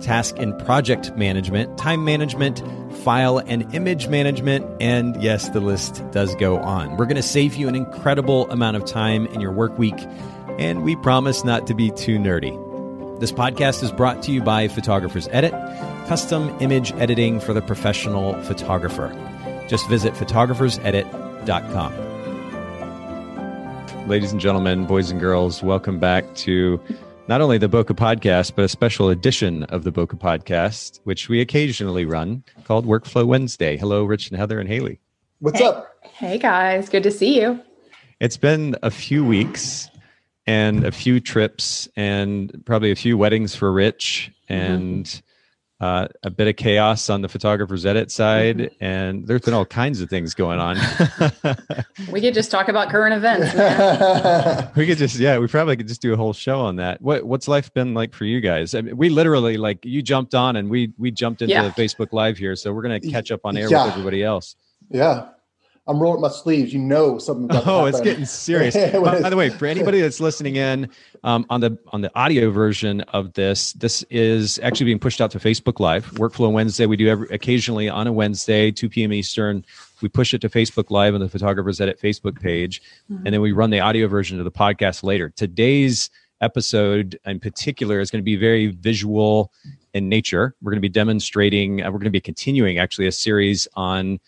task and project management, time management, file and image management, and yes, the list does go on. We're going to save you an incredible amount of time in your work week, and we promise not to be too nerdy. This podcast is brought to you by Photographers Edit, custom image editing for the professional photographer. Just visit photographersedit.com. Ladies and gentlemen, boys and girls, welcome back to not only the Bokeh podcast, but a special edition of the Bokeh podcast, which we occasionally run called Workflow Wednesday. Hello, Rich and Heather and Haley. What's hey, up? Hey, guys. Good to see you. It's been a few weeks and a few trips and probably a few weddings for Rich and mm-hmm uh, a bit of chaos on the photographer's edit side, mm-hmm. and there's been all kinds of things going on. we could just talk about current events. we could just, yeah, we probably could just do a whole show on that. What what's life been like for you guys? I mean, we literally like you jumped on and we we jumped into yeah. Facebook Live here, so we're gonna catch up on air yeah. with everybody else. Yeah, I'm rolling my sleeves. You know something. oh, it's getting serious. by, by, the way, for anybody that's listening in um, on the on the audio version of this, this is actually being pushed out to Facebook Live. Workflow Wednesday. We do every, occasionally on a Wednesday, 2 p.m. Eastern. We push it to Facebook Live on the Photographers Edit Facebook page, mm-hmm. and then we run the audio version of the podcast later. Today's episode in particular is going to be very visual in nature. We're going to be demonstrating. Uh, we're going to be continuing actually a series on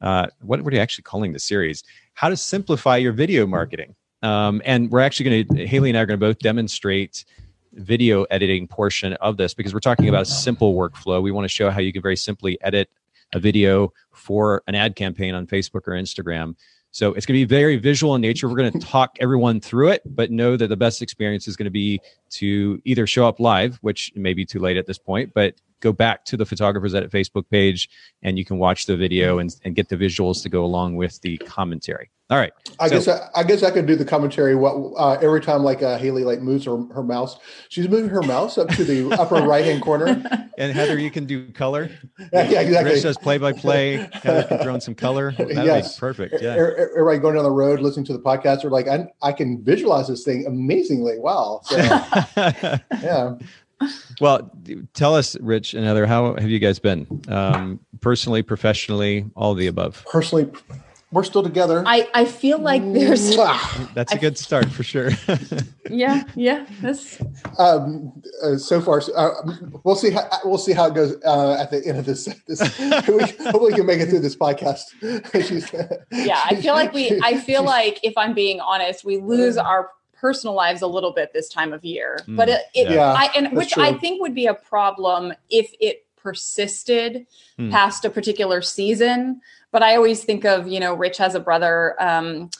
uh, what, are you actually calling the series? How to simplify your video marketing. Um, and we're actually going to, Haley and I are going to both demonstrate video editing portion of this because we're talking about a simple workflow. We want to show how you can very simply edit a video for an ad campaign on Facebook or Instagram. So it's going to be very visual in nature. We're going to talk everyone through it, but know that the best experience is going to be to either show up live, which may be too late at this point, but go back to the Photographers Edit Facebook page and you can watch the video and, and get the visuals to go along with the commentary. All right. I so, guess I, I, guess I could do the commentary. What uh, every time like uh, Haley like moves her, her mouse, she's moving her mouse up to the upper right hand corner. And Heather, you can do color. Yeah, yeah exactly. Rich does play by play. Heather can throw in some color. That yes, perfect. Yeah. Everybody going down the road listening to the podcast are like, I, I can visualize this thing amazingly. Wow. So, yeah well, tell us, Rich and Heather, how have you guys been? Um, personally, professionally, all the above. Personally, we're still together. I, I feel like there's that's a good start for sure. yeah, yeah. That's um, uh, so far. Uh, we'll see. How, we'll see how it goes uh, at the end of this. this we, hopefully, we can make it through this podcast. yeah, I feel like we. I feel like if I'm being honest, we lose our personal lives a little bit this time of year. Mm, but it, it yeah, I, and which true. I think would be a problem if it persisted mm. past a particular season. But I always think of, you know, Rich has a brother um,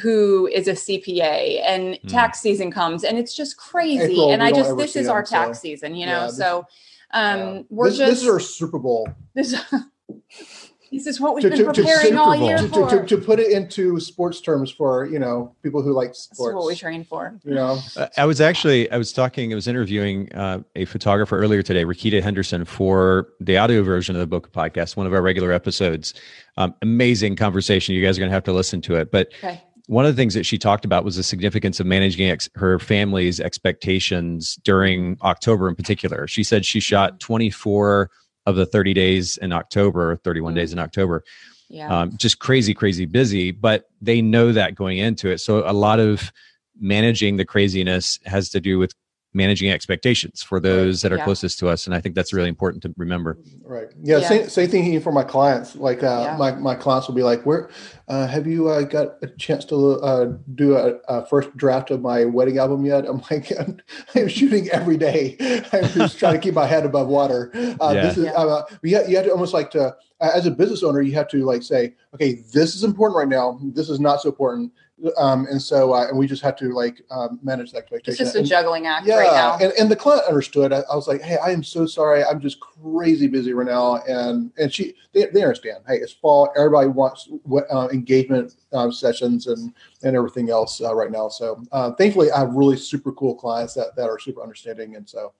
who is a CPA and mm. tax season comes and it's just crazy. April, and I just, this is our tax so. season, you know? Yeah, this, so um, yeah. we're this, just. This is our Super Bowl. This, This is what we've to, been to, preparing to, all year for. To, to, put it into sports terms for you know people who like sports. what we train for. You know, uh, I was actually I was talking I was interviewing uh, a photographer earlier today, Rakita Henderson, for the audio version of the Bokeh podcast, one of our regular episodes. Um, amazing conversation. You guys are going to have to listen to it, but. Okay. One of the things that she talked about was the significance of managing ex- her family's expectations during October in particular. She said she shot 24 of the 30 days in October, 31 mm. days in October. Yeah. Um, just crazy, crazy busy, but they know that going into it. So a lot of managing the craziness has to do with managing expectations for those that are yeah. closest to us and i think that's really important to remember. Right. Yeah, yeah. Same, same thing for my clients like uh, yeah. my, my clients will be like where uh, have you uh, got a chance to uh, do a, a, first draft of my wedding album yet? I'm like i'm, I'm shooting every day. I'm just trying to keep my head above water. Uh, this is uh, you, have, you have to almost like to as a business owner you have to like say okay this is important right now. This is not so important um, and so uh, and we just have to like um, manage that expectation. It's just a and, juggling act yeah, right now. And, and the client understood. I, I, was like, hey, I am so sorry. I'm just crazy busy right now, and and she they, they understand. Hey, it's fall. Everybody wants uh, engagement um, sessions and and everything else uh, right now. So uh, thankfully, I have really super cool clients that that are super understanding, and so.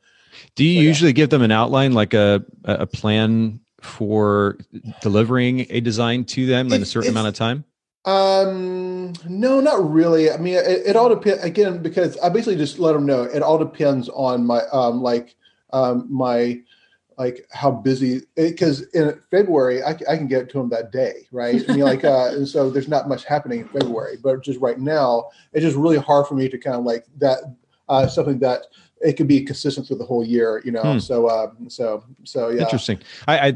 Do you so, usually yeah. give them an outline, like a a plan for delivering a design to them in a certain amount of time? Um, no, not really. I mean, it, it all depends again because I basically just let them know. It all depends on my um, like um, my like how busy because in February I, I can get to them that day, right? I mean, like, uh, and so there's not much happening in February, but just right now, it's just really hard for me to kind of like that uh, something that it could be consistent through the whole year, you know. Hmm. So, uh, so, so yeah. Interesting. I, I,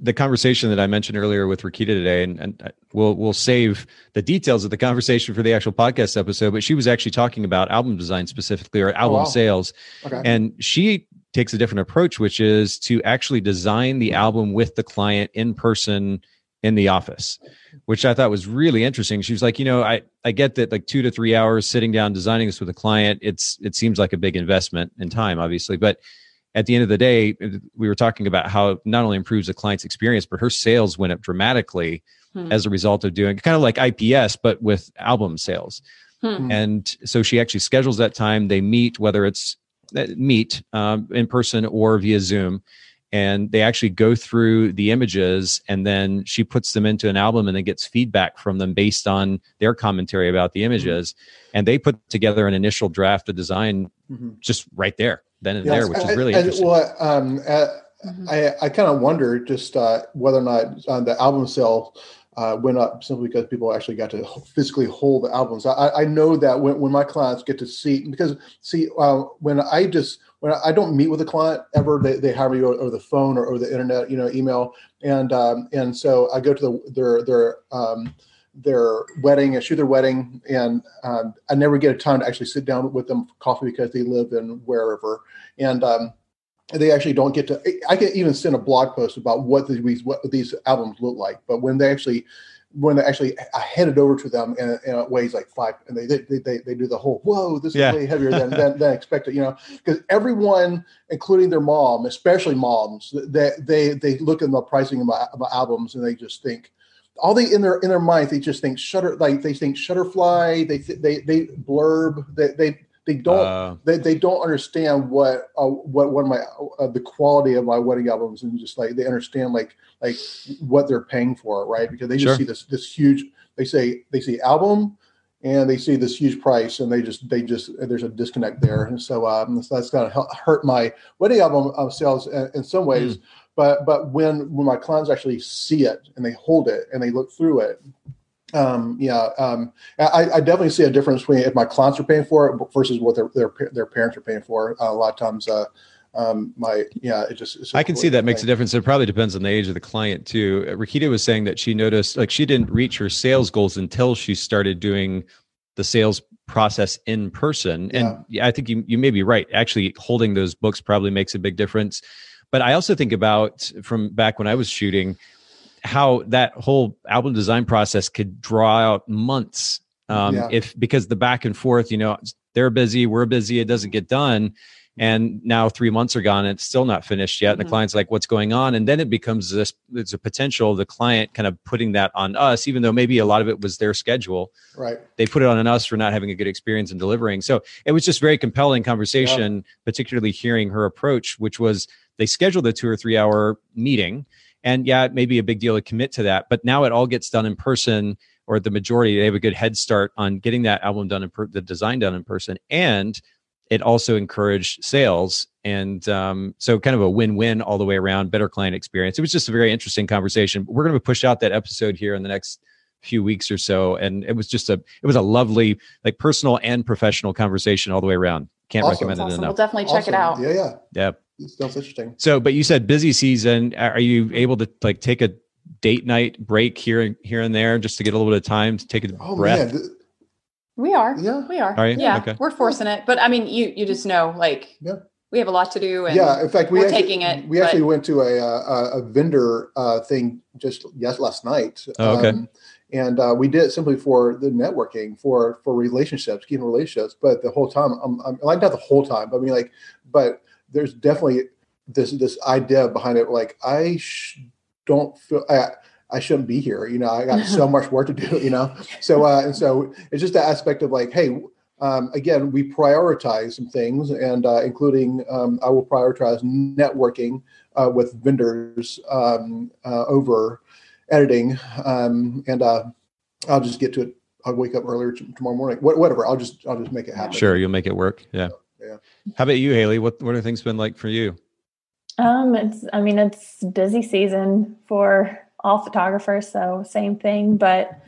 the conversation that I mentioned earlier with Rakita today, and, and we'll we'll save the details of the conversation for the actual podcast episode. But she was actually talking about album design specifically, or album oh, wow. sales, okay. and she takes a different approach, which is to actually design the album with the client in person in the office, which I thought was really interesting. She was like, you know, I, I get that like two to three hours sitting down designing this with a client, it's it seems like a big investment in time, obviously. But at the end of the day, we were talking about how it not only improves the client's experience, but her sales went up dramatically hmm. as a result of doing kind of like IPS, but with album sales. Hmm. And so she actually schedules that time. They meet, whether it's uh, meet um, in person or via Zoom and they actually go through the images and then she puts them into an album and then gets feedback from them based on their commentary about the images mm-hmm. and they put together an initial draft of design mm-hmm. just right there then and yes, there which is really interesting well, um, uh, mm-hmm. i, I kind of wonder just uh, whether or not uh, the album sale uh, went up simply because people actually got to physically hold the albums. I, I know that when, when my clients get to see, because see, uh, when I just when I don't meet with a client ever, they, they hire me over, the phone or, over the internet, you know, email, and um, and so I go to the, their their um, their wedding, I shoot their wedding, and um, I never get a time to actually sit down with them for coffee because they live in wherever, and um, they actually don't get to. I can even send a blog post about what these what these albums look like, but when they actually when they actually I hand it over to them and, it weighs like five and they they, they, they do the whole whoa this yeah. is way heavier than, than, than expected you know because everyone including their mom especially moms they they they look at the pricing of my, of my albums and they just think all they in their in their mind they just think shutter like they think shutterfly they they they blurb they they they don't uh, they, they don't understand what uh, what one of my uh, the quality of my wedding albums and just like they understand like like what they're paying for right because they just sure. see this this huge they say they see album and they see this huge price and they just they just there's a disconnect there and so um so that's going to hurt my wedding album uh, sales in, in some ways mm. but but when when my clients actually see it and they hold it and they look through it um, yeah, um, I, I, definitely see a difference between if my clients are paying for it versus what their their, their parents are paying for. Uh, a lot of times, uh, um, my yeah, it just. I can see that thing. makes a difference. It probably depends on the age of the client too. Rakita was saying that she noticed like she didn't reach her sales goals until she started doing the sales process in person. And yeah. yeah, I think you you may be right. Actually, holding those books probably makes a big difference. But I also think about from back when I was shooting how that whole album design process could draw out months um, yeah. if because the back and forth you know they're busy we're busy it doesn't get done and now three months are gone and it's still not finished yet and mm-hmm. the client's like what's going on and then it becomes this there's a potential the client kind of putting that on us even though maybe a lot of it was their schedule right they put it on us for not having a good experience in delivering so it was just very compelling conversation yeah. particularly hearing her approach which was they scheduled a two or three hour meeting and yeah, it may be a big deal to commit to that, but now it all gets done in person, or the majority they have a good head start on getting that album done in per- the design done in person, and it also encouraged sales and um, so kind of a win-win all the way around better client experience. It was just a very interesting conversation. We're going to push out that episode here in the next few weeks or so and it was just a it was a lovely like personal and professional conversation all the way around. Can't awesome. recommend awesome. it enough. We'll definitely check awesome. it out. Yeah yeah. Yeah sounds interesting. So, but you said busy season. Are you able to like take a date night break here and here and there just to get a little bit of time to take a oh, breath? Man. We are. Yeah. We are. are yeah. Okay. We're forcing it. But I mean, you you just know like yeah. we have a lot to do. And yeah. In fact, we are actually, taking it. We actually went to a a, a vendor uh, thing just yes last night. Oh, okay. Um, and uh, we did it simply for the networking, for for relationships, keeping relationships. But the whole time, I'm, I'm like not the whole time, but I mean like, but there's definitely this this idea behind it. Like I sh- don't feel. I, I shouldn't be here. You know, I got so much work to do, you know? So, uh, and so it's just the aspect of like, Hey, um, again, we prioritize some things and, uh, including, um, I will prioritize networking, uh, with vendors, um, uh, over editing. Um, and, uh, I'll just get to it. I'll wake up earlier tomorrow morning, whatever. I'll just, I'll just make it happen. Sure. You'll make it work. Yeah. Yeah. How about you, Haley? What, what have things been like for you? Um, it's, I mean, it's busy season for all photographers, so same thing. But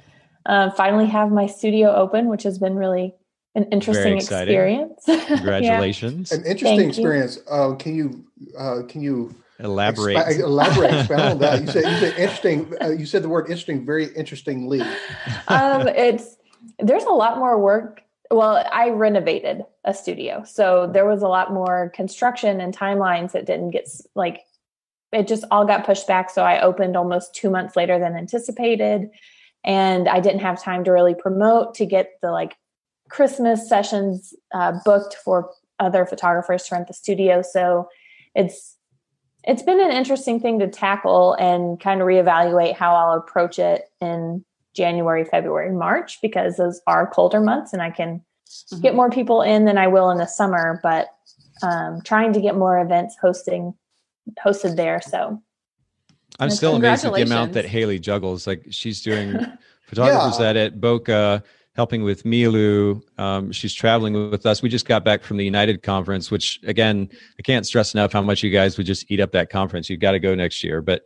uh, finally have my studio open, which has been really an interesting experience. Congratulations! yeah. An interesting Thank experience. You. Uh, can you uh, can you elaborate? Exp- elaborate, expand on that. You said you said interesting. Uh, you said the word interesting very interestingly. Um, it's there's a lot more work. Well, I renovated a studio, so there was a lot more construction and timelines that didn't get like it just all got pushed back. So I opened almost two months later than anticipated. And I didn't have time to really promote to get the like Christmas sessions uh, booked for other photographers to rent the studio. So it's it's been an interesting thing to tackle and kind of reevaluate how I'll approach it in January, February, March because those are colder months and I can mm-hmm. get more people in than I will in the summer. But um, trying to get more events hosting hosted there. So I'm still amazed at the amount that Haley juggles. Like she's doing photographers yeah. edit, Bokeh, helping with Miilu. Um, she's traveling with us. We just got back from the United conference, which again, I can't stress enough how much you guys would just eat up that conference. You've got to go next year. But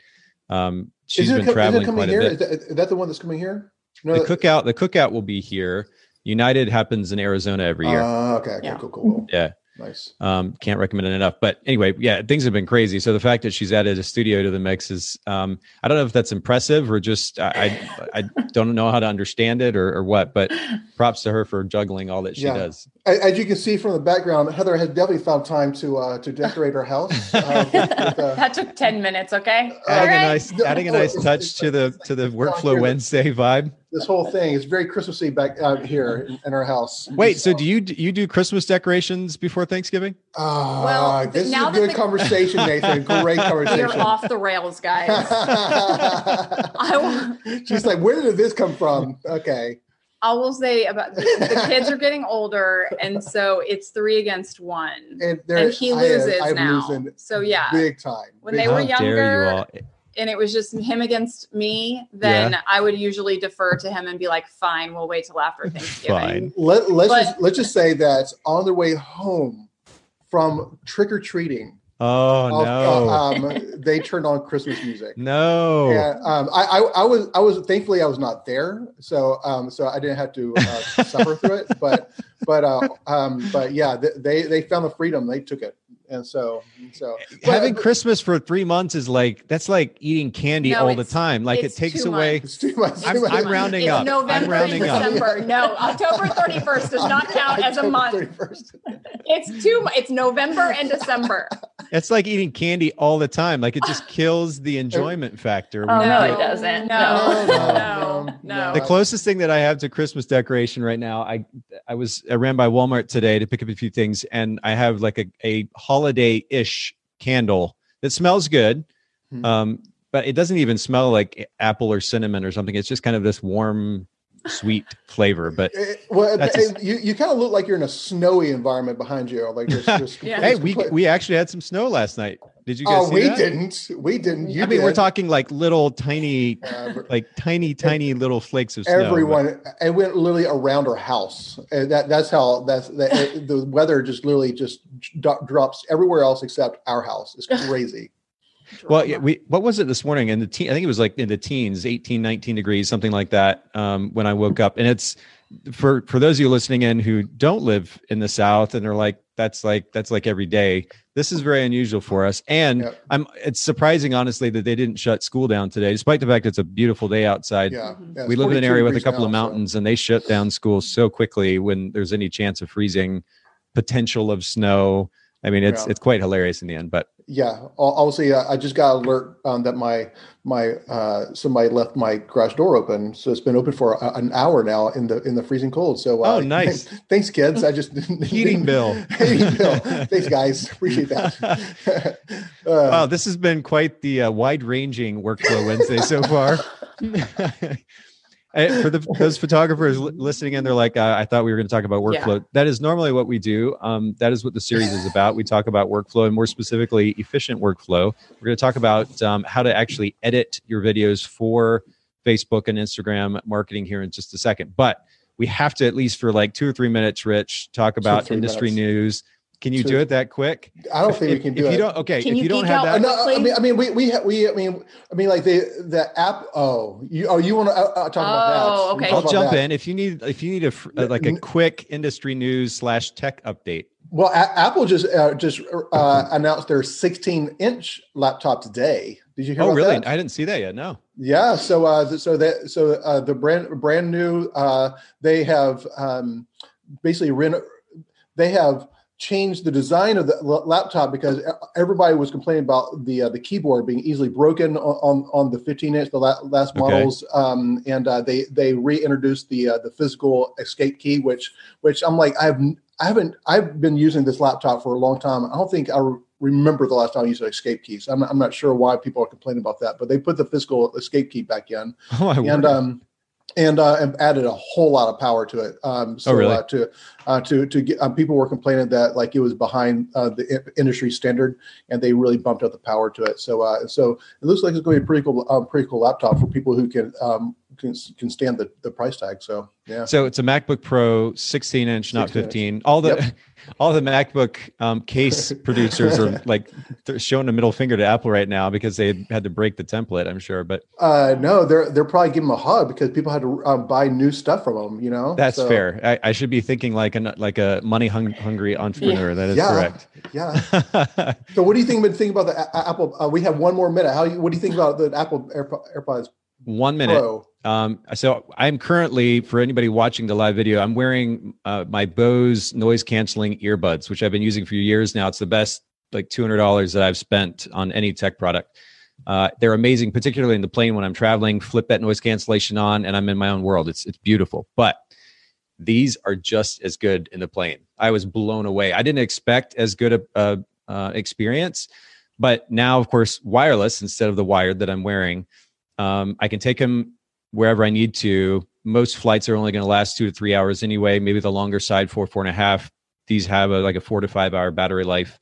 um, she's been traveling quite here? a bit. Is that, is that the one that's coming here? No, the cookout, the cookout will be here. United happens in Arizona every year. Uh, okay, okay, yeah. cool, cool. Yeah. Nice. Um, can't recommend it enough. But anyway, yeah, things have been crazy. So the fact that she's added a studio to the mix is, um, I don't know if that's impressive or just I, I, I don't know how to understand it or, or, what. But props to her for juggling all that she yeah. does. As you can see from the background, Heather has definitely found time to uh, to decorate her house. Uh, with, uh, that took ten minutes. Okay, adding right. a nice adding a nice touch to the to the workflow Wednesday vibe this whole thing is very Christmassy back out here in, in our house. Wait, so do you you do Christmas decorations before Thanksgiving? Uh, well, this is a good the, conversation, Nathan. Great conversation. We're off the rails, guys. I, She's like, where did this come from? Okay. I will say about the, the, kids are getting older, and so it's three against one, and, and he loses I have, now. So yeah, big time. When big they were younger, and it was just him against me, then yeah. I would usually defer to him and be like, "Fine, we'll wait till after Thanksgiving." Fine. Let, let's but, just let's just say that on their way home from trick or treating. Oh uh, no! um, they turned on Christmas music. No. And, um, I, I, I was I was thankfully I was not there, so um, so I didn't have to uh, suffer through it. But but uh, um, but yeah, they they found the freedom. They took it and so so eh, having but, Christmas for three months is like that's like eating candy no, all the time. Like it takes away. I'm, I'm, rounding it's up. November I'm rounding December. Up. No, October 31st does not count as a month. 31st. It's two. It's November and December. It's like eating candy all the time. Like it just kills the enjoyment factor. Oh no, it doesn't. No, no, no, no. The closest thing that I have to Christmas decoration right now, I I was I ran by Walmart today to pick up a few things, and I have like a a holiday ish candle that smells good. Hmm. Um, but it doesn't even smell like apple or cinnamon or something. It's just kind of this warm, sweet flavor. But it, well, it, you, you kind of look like you're in a snowy environment behind you. Like just, just yeah. hey, we we actually had some snow last night. Did you guys? Oh, we that? didn't. We didn't. You I mean, did. we're talking like little tiny, uh, like tiny, tiny little flakes of snow. Everyone, but. it went literally around our house. And that that's how that's the, the weather just literally just drops everywhere else except our house. It's crazy. Well, yeah, we what was it this morning? In the teen, I think it was like in the teens, 18, 19 degrees, something like that. Um, when I woke up, and it's for for those of you listening in who don't live in the South and they're like, that's like that's like every day. This is very unusual for us, and yep. I'm. It's surprising, honestly, that they didn't shut school down today, despite the fact it's a beautiful day outside. Yeah, yeah we live in an area with a couple now, of mountains, so. and they shut down school so quickly when there's any chance of freezing, potential of snow. I mean, it's yeah. it's quite hilarious in the end, but Yeah, obviously, uh, I just got alert um, that my my uh, somebody left my garage door open, so it's been open for a, an hour now in the in the freezing cold. So uh, oh, nice. Thanks, thanks, kids. I just heating bill. heating bill. Thanks, guys. Appreciate that. Uh, wow, this has been quite the uh, wide ranging workflow Wednesday so far. For the, those photographers listening in, they're like, uh, I thought we were going to talk about workflow. Yeah. That is normally what we do. Um, that is what the series is about. We talk about workflow and more specifically, efficient workflow. We're going to talk about um, how to actually edit your videos for Facebook and Instagram marketing here in just a second. But we have to, at least for like two or three minutes, Rich, talk about industry minutes. news can you do it that quick? I don't think if, we can do if it. You don't, okay, can if you, you don't have that, no, I mean, I mean, we, we, we, I mean, I mean, like the the app. Oh, you, oh, you want to uh, uh, talk oh, about that? Oh, okay. I'll jump that. in if you need if you need a uh, like a quick industry news slash tech update. Well, a- Apple just uh, just uh, announced their 16 inch laptop today. Did you hear? Oh, really? That? I didn't see that yet. No. Yeah. So, uh, so that so uh, the brand brand new. Uh, they have um, basically rent. They have changed the design of the laptop because everybody was complaining about the uh, the keyboard being easily broken on on, the 15 inch the last models okay. um, and uh, they they reintroduced the uh, the physical escape key which which I'm like I've I haven't I've been using this laptop for a long time. I don't think I remember the last time I used an escape key. So I'm not, I'm not sure why people are complaining about that but they put the physical escape key back in. Oh, and um and, uh, and added a whole lot of power to it. Um, so, oh, really? Uh, to uh, to to get um, people were complaining that like it was behind uh, the industry standard, and they really bumped up the power to it. So uh, so it looks like it's going to be a pretty cool um, pretty cool laptop for people who can um, can, can stand the, the price tag. So yeah. So it's a MacBook Pro 16 inch, not 15. Inch. All the yep. All the MacBook um, case producers are like showing a middle finger to Apple right now because they had to break the template. I'm sure, but uh, no, they're they're probably giving them a hug because people had to um, buy new stuff from them. You know, that's so. fair. I, I, should be thinking like a like a money hung, hungry entrepreneur. Yeah. That is yeah. correct. Yeah. so, what do you think? Been thinking about the a- Apple? Uh, we have one more minute. How? What do you think about the Apple AirPods? One minute. Pro? Um, so I'm currently, for anybody watching the live video, I'm wearing uh, my Bose noise canceling earbuds, which I've been using for years now. It's the best, like $200 that I've spent on any tech product. Uh, they're amazing, particularly in the plane when I'm traveling. Flip that noise cancellation on, and I'm in my own world. It's it's beautiful. But these are just as good in the plane. I was blown away. I didn't expect as good a, a uh, experience, but now, of course, wireless instead of the wired that I'm wearing. Um, I can take them wherever I need to. Most flights are only going to last two to three hours anyway. Maybe the longer side, four, four and a half. These have a, like a four to five hour battery life.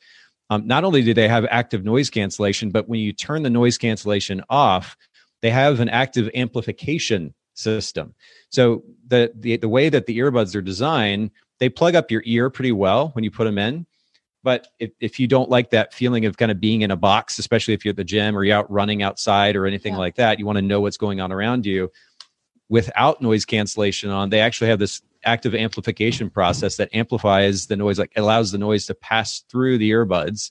Um, not only do they have active noise cancellation, but when you turn the noise cancellation off, they have an active amplification system. So the, the the way that the earbuds are designed, they plug up your ear pretty well when you put them in. But if, if you don't like that feeling of kind of being in a box, especially if you're at the gym or you're out running outside or anything yeah. like that, you want to know what's going on around you. Without noise cancellation on, they actually have this active amplification process that amplifies the noise, like allows the noise to pass through the earbuds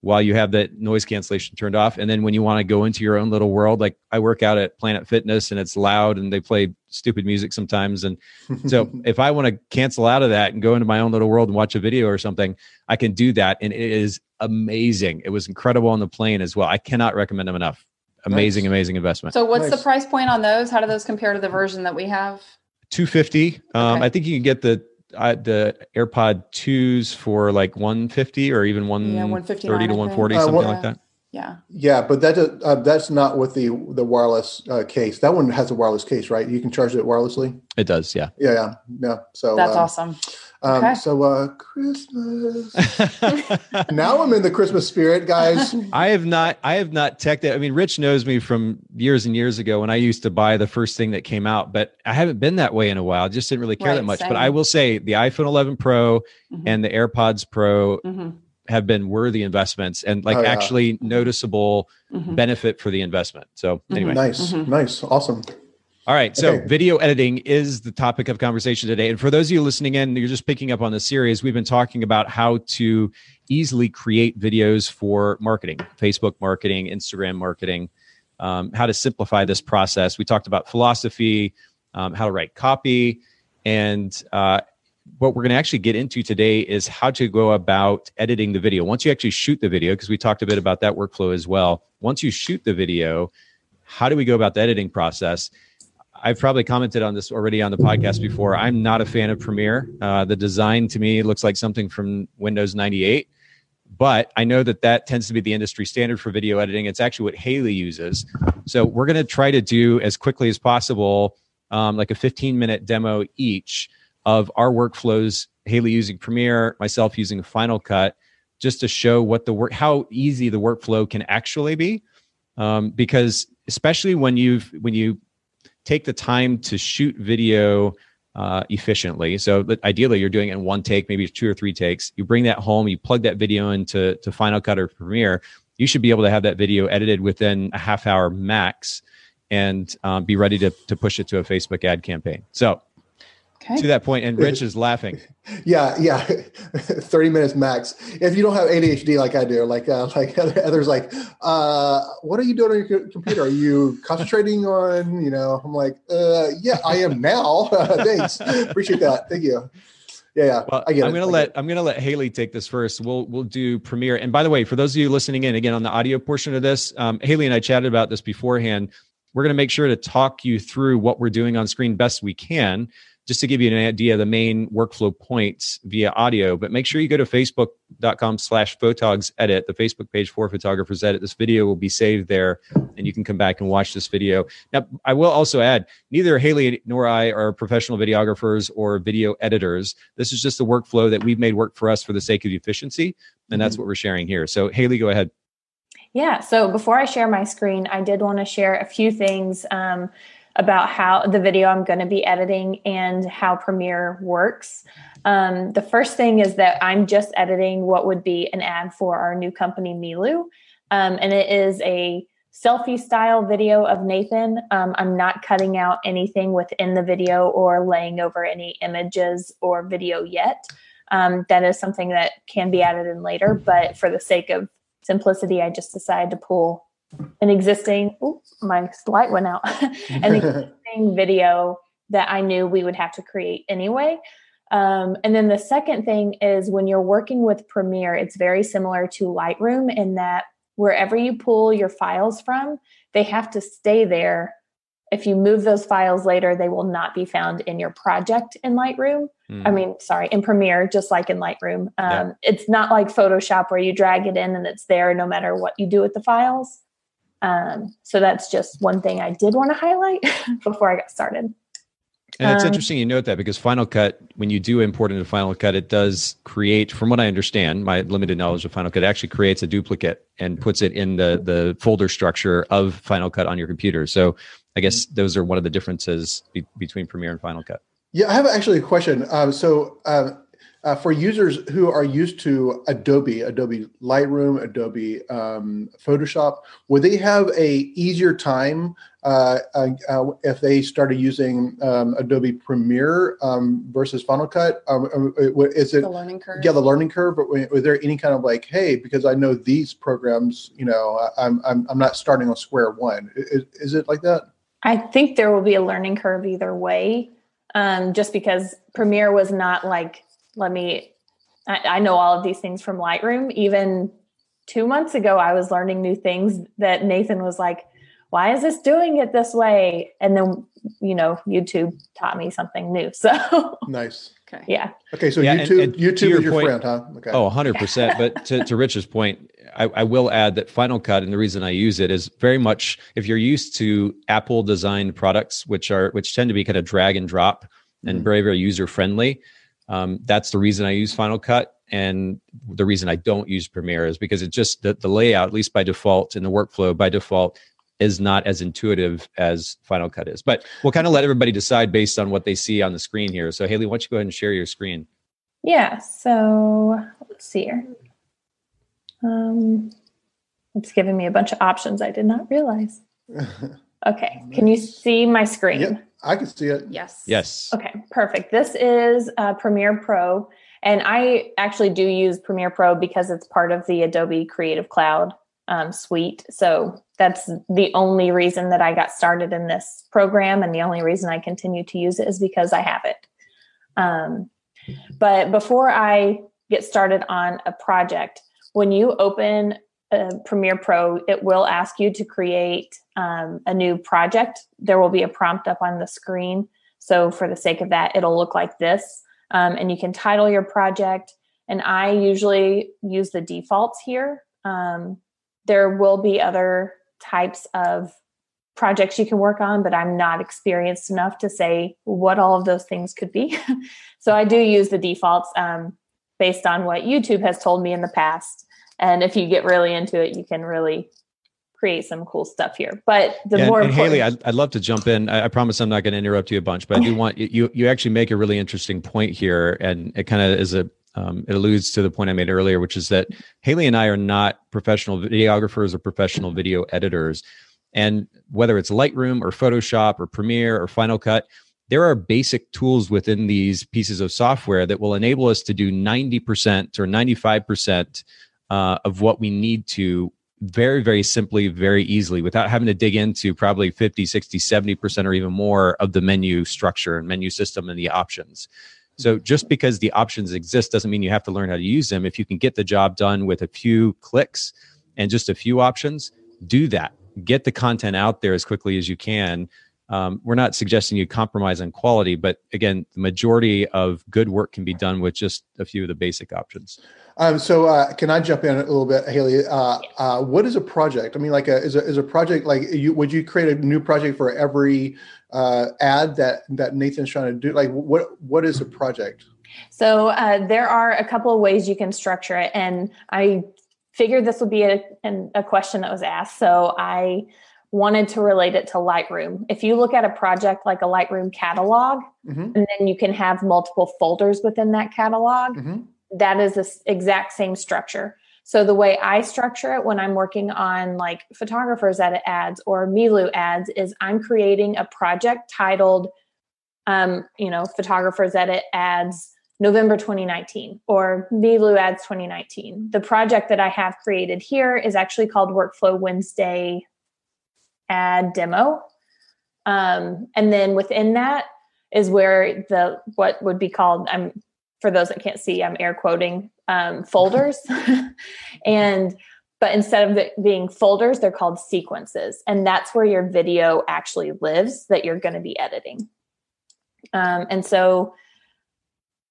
while you have that noise cancellation turned off. And then when you want to go into your own little world, like I work out at Planet Fitness and it's loud and they play stupid music sometimes. And so if I want to cancel out of that and go into my own little world and watch a video or something, I can do that. And it is amazing. It was incredible on the plane as well. I cannot recommend them enough. Amazing, nice. amazing investment. So what's nice. the price point on those? How do those compare to the version that we have? 250. Um, okay. I think you can get the I, the AirPod twos for like 150 or even 130 yeah, to 140, uh, something like that. Yeah. Yeah, but that uh, that's not with the the wireless uh, case. That one has a wireless case, right? You can charge it wirelessly. It does, yeah. Yeah, yeah, yeah. So that's um, awesome. Um, okay. So uh, Christmas. now I'm in the Christmas spirit, guys. I have not. I have not teched it. I mean, Rich knows me from years and years ago when I used to buy the first thing that came out, but I haven't been that way in a while. I just didn't really care right, that much. Same. But I will say the iPhone 11 Pro mm-hmm. and the AirPods Pro. Mm-hmm. Have been worthy investments and like oh, yeah. actually noticeable mm-hmm. benefit for the investment. So mm-hmm. anyway, nice, mm-hmm. nice, awesome. All right. So okay. video editing is the topic of conversation today. And for those of you listening in, you're just picking up on the series. We've been talking about how to easily create videos for marketing, Facebook marketing, Instagram marketing, um, how to simplify this process. We talked about philosophy, um, how to write copy, and uh, what we're going to actually get into today is how to go about editing the video. Once you actually shoot the video, because we talked a bit about that workflow as well. Once you shoot the video, how do we go about the editing process? I've probably commented on this already on the podcast before. I'm not a fan of Premiere. Uh, the design to me looks like something from Windows 98, but I know that that tends to be the industry standard for video editing. It's actually what Haley uses. So we're going to try to do as quickly as possible, um, like a 15 minute demo each of our workflows. Haley using Premiere, myself using Final Cut, just to show what the work, how easy the workflow can actually be. Um, because especially when you've when you take the time to shoot video uh, efficiently. So ideally, you're doing it in one take, maybe two or three takes. You bring that home, you plug that video into to Final Cut or Premiere. You should be able to have that video edited within a half hour max, and um, be ready to to push it to a Facebook ad campaign. So Okay. To that point, and Rich is laughing. yeah, yeah, thirty minutes max. If you don't have ADHD like I do, like uh, like others, like, uh, what are you doing on your computer? Are you concentrating on? You know, I'm like, uh, yeah, I am now. Thanks, appreciate that. Thank you. Yeah, yeah. Well, I I'm gonna I let I'm gonna let Haley take this first. We'll we'll do Premiere. And by the way, for those of you listening in again on the audio portion of this, um, Haley and I chatted about this beforehand. We're gonna make sure to talk you through what we're doing on screen best we can just to give you an idea of the main workflow points via audio. But make sure you go to facebook.com slash photogs edit, the Facebook page for photographers edit. This video will be saved there and you can come back and watch this video. Now, I will also add neither Haley nor I are professional videographers or video editors. This is just a workflow that we've made work for us for the sake of efficiency. And that's mm-hmm. what we're sharing here. So, Haley, go ahead. Yeah. So before I share my screen, I did want to share a few things. Um, about how the video I'm going to be editing and how Premiere works. Um, the first thing is that I'm just editing what would be an ad for our new company, Miilu. Um, and it is a selfie style video of Nathan. Um, I'm not cutting out anything within the video or laying over any images or video yet. Um, that is something that can be added in later, but for the sake of simplicity, I just decided to pull an existing ooh, my light went out an existing video that i knew we would have to create anyway. Um, and then the second thing is when you're working with premiere it's very similar to lightroom in that wherever you pull your files from they have to stay there. If you move those files later they will not be found in your project in lightroom. Mm. i mean sorry in premiere just like in lightroom. Um, yeah. it's not like photoshop where you drag it in and it's there no matter what you do with the files um, so that's just one thing I did want to highlight before I got started. And it's um, interesting you note that because Final Cut, when you do import into Final Cut, it does create, from what I understand, my limited knowledge of Final Cut, actually creates a duplicate and puts it in the the folder structure of Final Cut on your computer. So I guess those are one of the differences be, between Premiere and Final Cut. Yeah, I have actually a question. Um, so um, uh, for users who are used to Adobe, Adobe Lightroom, Adobe um, Photoshop, would they have a easier time uh, uh, uh if they started using um, Adobe Premiere um, versus Final Cut? Um, um, is it the learning curve? Yeah, the learning curve. But was there any kind of like, hey, because I know these programs, you know, I'm I'm, I'm not starting on square one. Is, is it like that? I think there will be a learning curve either way. Um, just because Premiere was not like let me I, I know all of these things from lightroom. Even two months ago i was learning new things that nathan was like why is this doing it this way? And then you know youtube taught me something new so. Nice. Okay. Yeah. Okay so yeah, youtube and, and youtube your is your point, friend huh? Okay. Oh 100% but to, to rich's point I, I, will add that final cut and the reason i use it is very much if you're used to apple designed products which are which tend to be kind of drag and drop and mm-hmm. very very user friendly um, that's the reason I use Final Cut. And the reason I don't use Premiere is because it just, the, the layout, at least by default, in the workflow by default, is not as intuitive as Final Cut is. But we'll kind of let everybody decide based on what they see on the screen here. So, Haley, why don't you go ahead and share your screen? Yeah. So, let's see here. Um, it's giving me a bunch of options I did not realize. Okay. Can you see my screen? Yep. I can see it. Yes. Yes. Okay, perfect. This is uh, Premiere Pro. And I actually do use Premiere Pro because it's part of the Adobe Creative Cloud um, suite. So that's the only reason that I got started in this program. And the only reason I continue to use it is because I have it. Um, But before I get started on a project, when you open uh, Premiere Pro, it will ask you to create um, a new project. There will be a prompt up on the screen. So, for the sake of that, it'll look like this. Um, and you can title your project. And I usually use the defaults here. Um, there will be other types of projects you can work on, but I'm not experienced enough to say what all of those things could be. so, I do use the defaults um, based on what YouTube has told me in the past and if you get really into it you can really create some cool stuff here but the yeah, more and, haley I'd, I'd, love to jump in I, I promise i'm not going to interrupt you a bunch but i do want you you actually make a really interesting point here and it kind of is a um, it alludes to the point I made earlier, which is that Haley and I are not professional videographers or professional video editors. And whether it's Lightroom or Photoshop or Premiere or Final Cut, there are basic tools within these pieces of software that will enable us to do 90% or 95% uh, of what we need to very very simply very easily without having to dig into probably 50 60 70% or even more of the menu structure and menu system and the options. So just because the options exist doesn't mean you have to learn how to use them. If you can get the job done with a few clicks and just a few options do that. Get the content out there as quickly as you can um, we're not suggesting you compromise on quality, but again, the majority of good work can be done with just a few of the basic options. Um, so, uh, can I jump in a little bit, Haley? Uh, uh, what is a project? I mean, like, a, is a is a project like you? Would you create a new project for every uh, ad that that Nathan's trying to do? Like, what what is a project? So uh, there are a couple of ways you can structure it, and I figured this would be a, a question that was asked. So I wanted to relate it to Lightroom. If you look at a project like a Lightroom catalog, mm-hmm. and then you can have multiple folders within that catalog, mm-hmm. that is the exact same structure. So the way I structure it when I'm working on like photographers edit ads or Miilu ads is I'm creating a project titled, um, you know, photographers edit ads November 2019 or Miilu ads 2019. The project that I have created here is actually called Workflow Wednesday ad demo. Um, and then within that is where the what would be called I'm for those that can't see, I'm air quoting um, folders. and but instead of being folders, they're called sequences. And that's where your video actually lives that you're going to be editing. Um, and so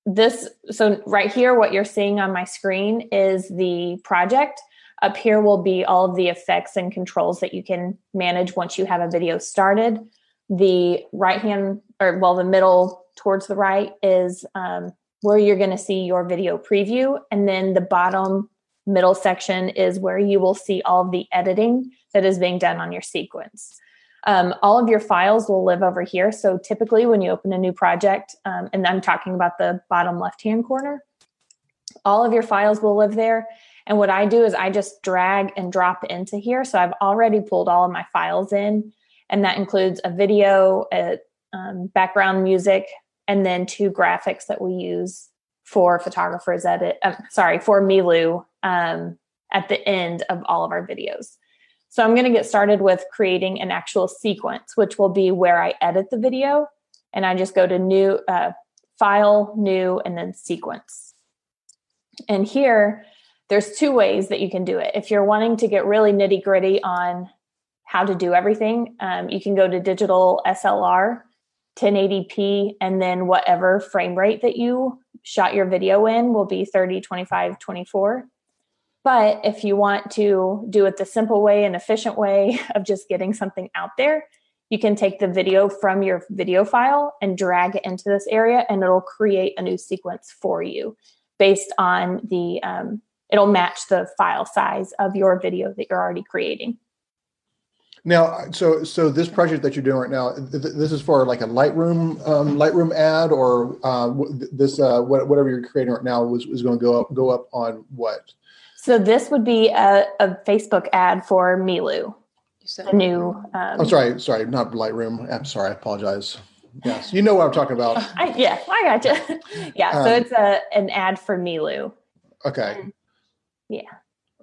this so right here what you're seeing on my screen is the project up here will be all of the effects and controls that you can manage once you have a video started. The right hand, or well, the middle towards the right is um, where you're going to see your video preview. And then the bottom middle section is where you will see all of the editing that is being done on your sequence. Um, all of your files will live over here. So typically, when you open a new project, um, and I'm talking about the bottom left hand corner, all of your files will live there. And what I do is I just drag and drop into here. So I've already pulled all of my files in, and that includes a video, a um, background music, and then two graphics that we use for photographers edit. Uh, sorry, for Miilu um, at the end of all of our videos. So I'm going to get started with creating an actual sequence, which will be where I edit the video, and I just go to new uh, file, new, and then sequence. And here there's two ways that you can do it. If you're wanting to get really nitty gritty on how to do everything, um, you can go to digital SLR 1080p and then whatever frame rate that you shot your video in will be 30 25 24 but if you want to do it the simple way and efficient way of just getting something out there you can take the video from your video file and drag it into this area and it'll create a new sequence for you based on the um, it'll match the file size of your video that you're already creating. Now, so so this project that you're doing right now, th- this is for like a Lightroom um, Lightroom ad, or uh, this uh, whatever you're creating right now was, was going to go up go up on what? So this would be a, a Facebook ad for Miilu. The new. Um, I'm sorry, sorry, not Lightroom. I'm sorry, I apologize. Yes, you know what I'm talking about. I, yeah, I got you. yeah, um, so it's a an ad for Miilu. Okay. Yeah.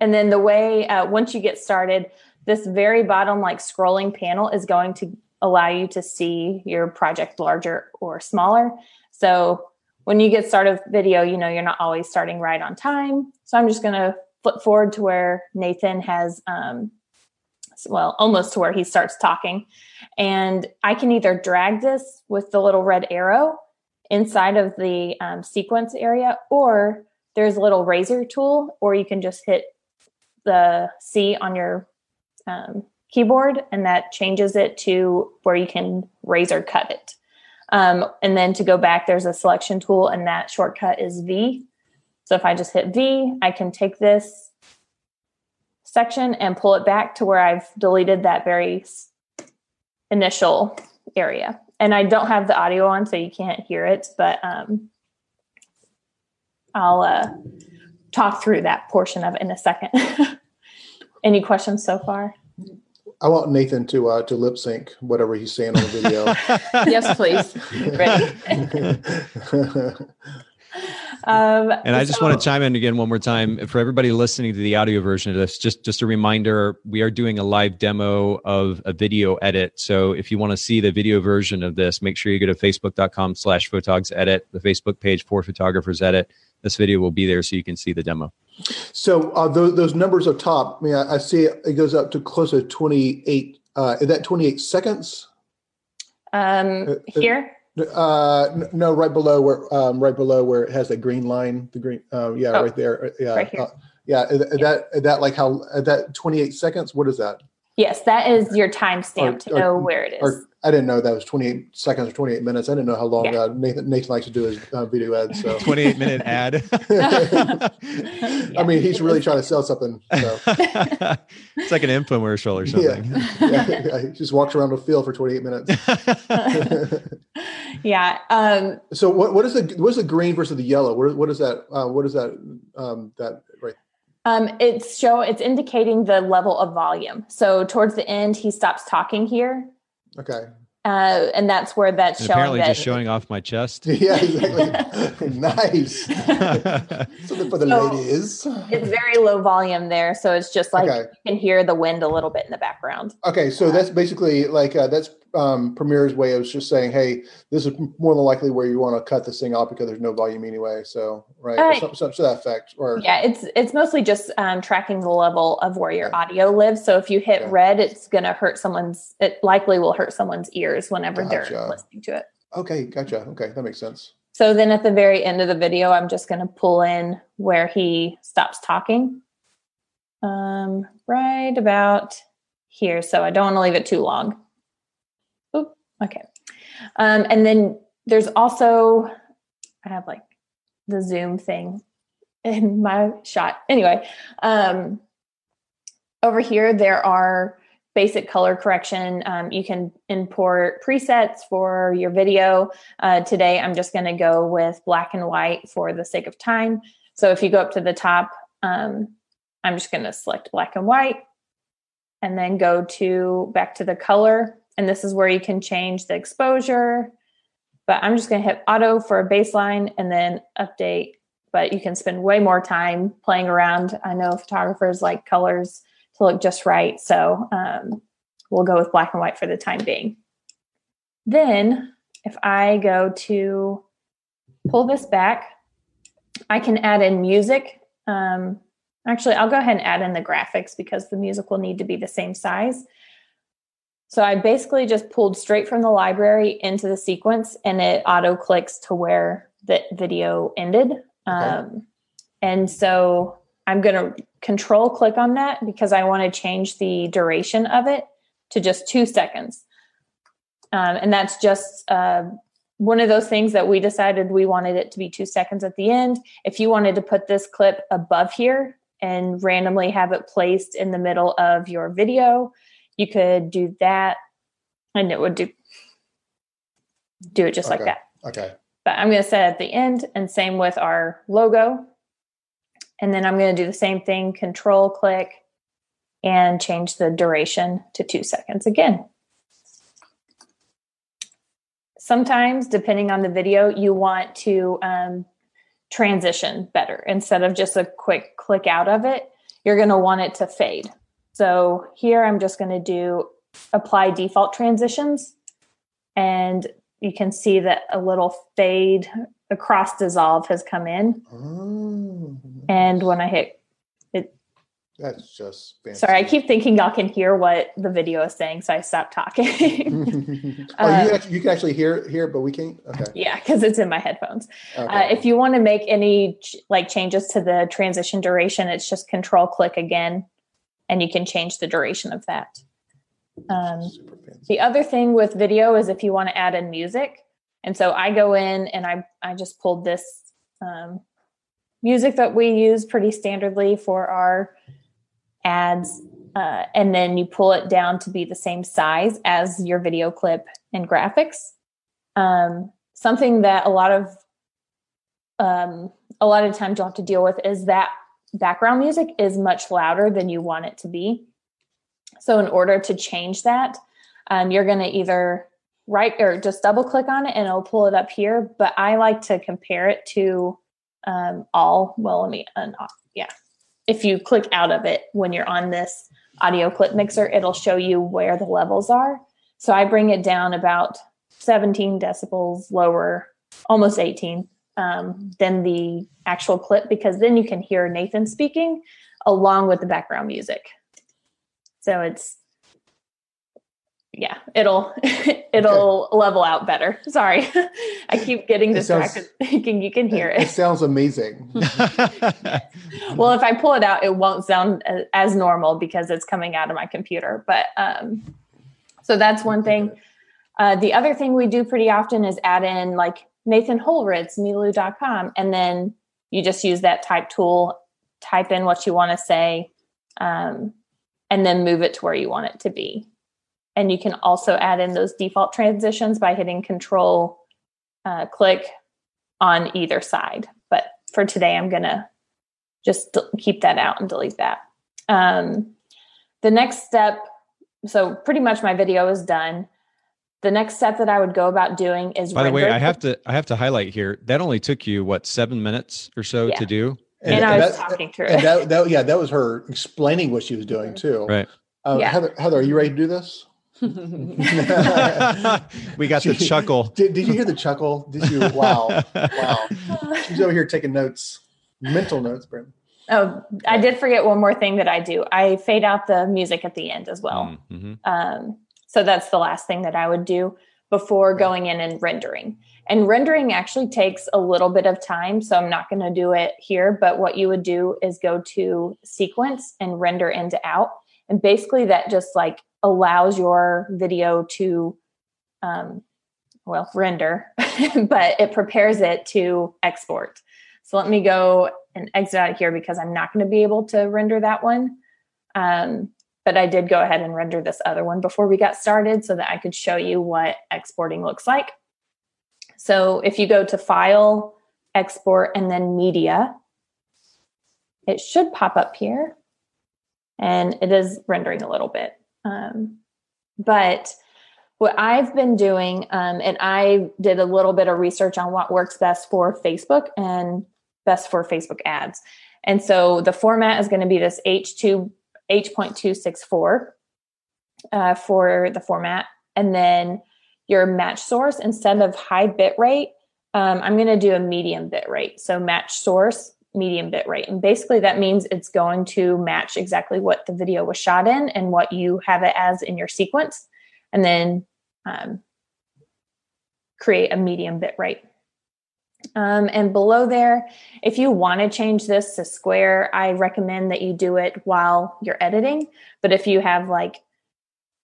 And then the way, uh, once you get started, this very bottom, like scrolling panel is going to allow you to see your project larger or smaller. So when you get started video, you know, you're not always starting right on time. So I'm just going to flip forward to where Nathan has, um, well, almost to where he starts talking. And I can either drag this with the little red arrow inside of the um, sequence area, or there's a little razor tool, or you can just hit the C on your um, keyboard and that changes it to where you can razor cut it. Um, and then to go back, there's a selection tool, and that shortcut is V. So if I just hit V, I can take this section and pull it back to where I've deleted that very initial area. And I don't have the audio on, so you can't hear it, but um, I'll uh, talk through that portion of it in a second. Any questions so far? I want Nathan to uh, to lip sync whatever he's saying on the video. yes, please. Ready. um, and I just so, want to chime in again one more time for everybody listening to the audio version of this. Just just a reminder, we are doing a live demo of a video edit. So if you want to see the video version of this, make sure you go to facebook.com/slash photogs edit, the Facebook page for photographers edit. This video will be there so you can see the demo. So uh, those, those numbers up top, I mean, I, I, see it, goes up to close to 28. Uh, is that 28 seconds? Um, uh, uh, here? Uh, no, right below where, um, right below where it has that green line, the green, uh, yeah, oh, right there. Yeah. Right here. Uh, yeah. Is, is that, is that like how, that 28 seconds? What is that? Yes, that is your timestamp to know where it is. Or, I didn't know that was 28 seconds or 28 minutes. I didn't know how long yeah. uh, Nathan, Nathan likes to do his uh, video ads. So 28 minute ad. I mean, he's really trying to sell something. So. it's like an infomercial or something. Yeah. yeah, yeah. He just walks around the field for 28 minutes. yeah. Um, so what, what is the what is the green versus the yellow? What, what is that? Uh, what is that? Um, that right um, it's show it's indicating the level of volume. So towards the end, he stops talking here. Okay. Uh, and that's where that's and showing. Apparently, that, just showing off my chest. Yeah, exactly. nice. Something for the so ladies. It's very low volume there, so it's just like okay. you can hear the wind a little bit in the background. Okay, so uh, that's basically like uh, that's um, Premiere's way of just saying, "Hey, this is more than likely where you want to cut this thing off because there's no volume anyway." So, right, some, some, to that effect. Or yeah, it's it's mostly just um, tracking the level of where your audio lives. So if you hit yeah. red, it's going to hurt someone's. It likely will hurt someone's ears whenever gotcha. they're listening to it. Okay, gotcha. Okay, that makes sense. So then at the very end of the video, I'm just going to pull in where he stops talking. Um, right about here. So I don't want to leave it too long. Okay. Um, and then there's also, I have like the Zoom thing in my shot. Anyway, um, over here, there are basic color correction. Um, you can import presets for your video. Uh, today, I'm just going to go with black and white for the sake of time. So if you go up to the top, um, I'm just going to select black and white and then go to back to the color and this is where you can change the exposure. But I'm just going to hit auto for a baseline and then update. But you can spend way more time playing around. I know photographers like colors to look just right. So um, we'll go with black and white for the time being. Then, if I go to pull this back, I can add in music. Um, actually, I'll go ahead and add in the graphics because the music will need to be the same size. So I basically just pulled straight from the library into the sequence and it auto clicks to where the video ended. Okay. Um, and so I'm going to control click on that because I want to change the duration of it to just two seconds. Um, and that's just uh, one of those things that we decided we wanted it to be two seconds at the end. If you wanted to put this clip above here and randomly have it placed in the middle of your video, you could do that and it would do do it just okay. like that. Okay. But I'm going to set at the end and same with our logo. And then I'm going to do the same thing, control click and change the duration to two seconds again. Sometimes, depending on the video, you want to um, transition better. Instead of just a quick click out of it, you're going to want it to fade. So here I'm just going to do apply default transitions and you can see that a little fade across dissolve has come in. Oh. And when I hit it, that's just fancy. sorry. I keep thinking y'all can hear what the video is saying, so I stopped talking. oh, um, you, actually, you, can actually hear here, but we can't. Okay. Yeah, because it's in my headphones. Okay. Uh, if you want to make any like changes to the transition duration, it's just Control click again, and you can change the duration of that. Um, the other thing with video is if you want to add in music, and so I go in and I I just pulled this um, music that we use pretty standardly for our ads, uh, and then you pull it down to be the same size as your video clip and graphics. Um, something that a lot of um, a lot of times you'll have to deal with is that background music is much louder than you want it to be. So in order to change that, um, you're going to either right or just double click on it and it'll pull it up here. But I like to compare it to um, all. Well, let me, yeah. If you click out of it when you're on this audio clip mixer, it'll show you where the levels are. So I bring it down about 17 decibels lower, almost 18 um, than the actual clip because then you can hear Nathan speaking along with the background music. So it's yeah, it'll it'll okay. level out better. Sorry, I keep getting distracted sounds, thinking you can hear it. It sounds amazing. well, if I pull it out, it won't sound as normal because it's coming out of my computer. But um, so that's one thing. Uh, the other thing we do pretty often is add in like Nathan Holritz, Miilu.com, and then you just use that type tool, type in what you want to say, um, and then move it to where you want it to be. And you can also add in those default transitions by hitting control uh, click on either side. But for today, I'm going to just keep that out and delete that. Um, the next step, so pretty much my video is done. The next step that I would go about doing is. By the way, I have to I have to highlight here that only took you what seven minutes or so yeah. to do. And, and, I was that, talking through and that, that, yeah, that was her explaining what she was doing too. Right. Um, yeah. Heather, Heather, are you ready to do this? we got the chuckle. Did, did you hear the chuckle? Did you? Wow. Wow. She's over here taking notes, mental notes, Brent. Oh, I did forget one more thing that I do. I fade out the music at the end as well. Mm-hmm. Um, so that's the last thing that I would do before going in and rendering. And rendering actually takes a little bit of time. So I'm not going to do it here. But what you would do is go to sequence and render into out. And basically, that just like allows your video to, um, well, render, but it prepares it to export. So let me go and exit out of here because I'm not going to be able to render that one. Um, but I did go ahead and render this other one before we got started so that I could show you what exporting looks like. So if you go to File, Export, and then Media, it should pop up here. And it is rendering a little bit. Um, but what I've been doing, um, and I did a little bit of research on what works best for Facebook and best for Facebook ads. And so the format is going to be this H2 H.264 uh, for the format, and then your match source instead of high bit rate, um, I'm going to do a medium bit rate. So match source medium bit rate. And basically, that means it's going to match exactly what the video was shot in and what you have it as in your sequence, and then um, create a medium bit rate. Um, and below there, if you want to change this to square, I recommend that you do it while you're editing. But if you have like,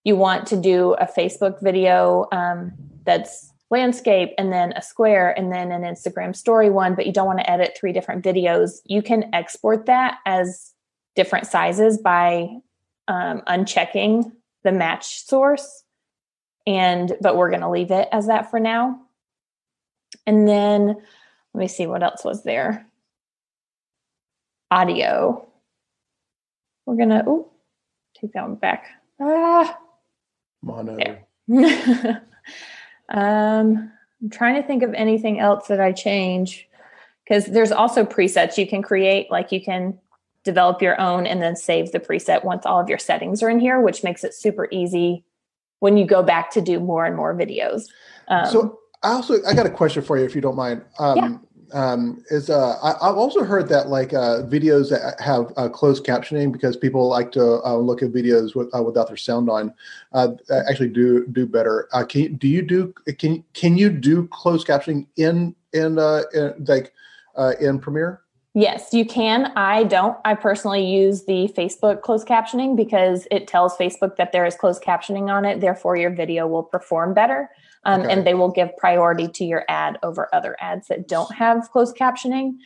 you want to do a Facebook video um, that's landscape and then a square and then an Instagram story one, but you don't want to edit three different videos, you can export that as different sizes by um, unchecking the match source. And, but we're going to leave it as that for now. And then let me see what else was there. Audio. We're going to, oh, take that one back. Ah. Mono. Um, I'm trying to think of anything else that I change because there's also presets you can create. Like you can develop your own and then save the preset once all of your settings are in here, which makes it super easy when you go back to do more and more videos. Um, so I also I got a question for you if you don't mind. Um, yeah. Um, is uh, I, have also heard that like uh, videos that have uh, closed captioning because people like to uh, look at videos with, uh, without their sound on uh, actually do do better. can you, do you do can can you do closed captioning in in, in like in Premiere? Yes, you can. I don't. I personally use the Facebook closed captioning because it tells Facebook that there is closed captioning on it. Therefore, your video will perform better um, okay. and they will give priority to your ad over other ads that don't have closed captioning.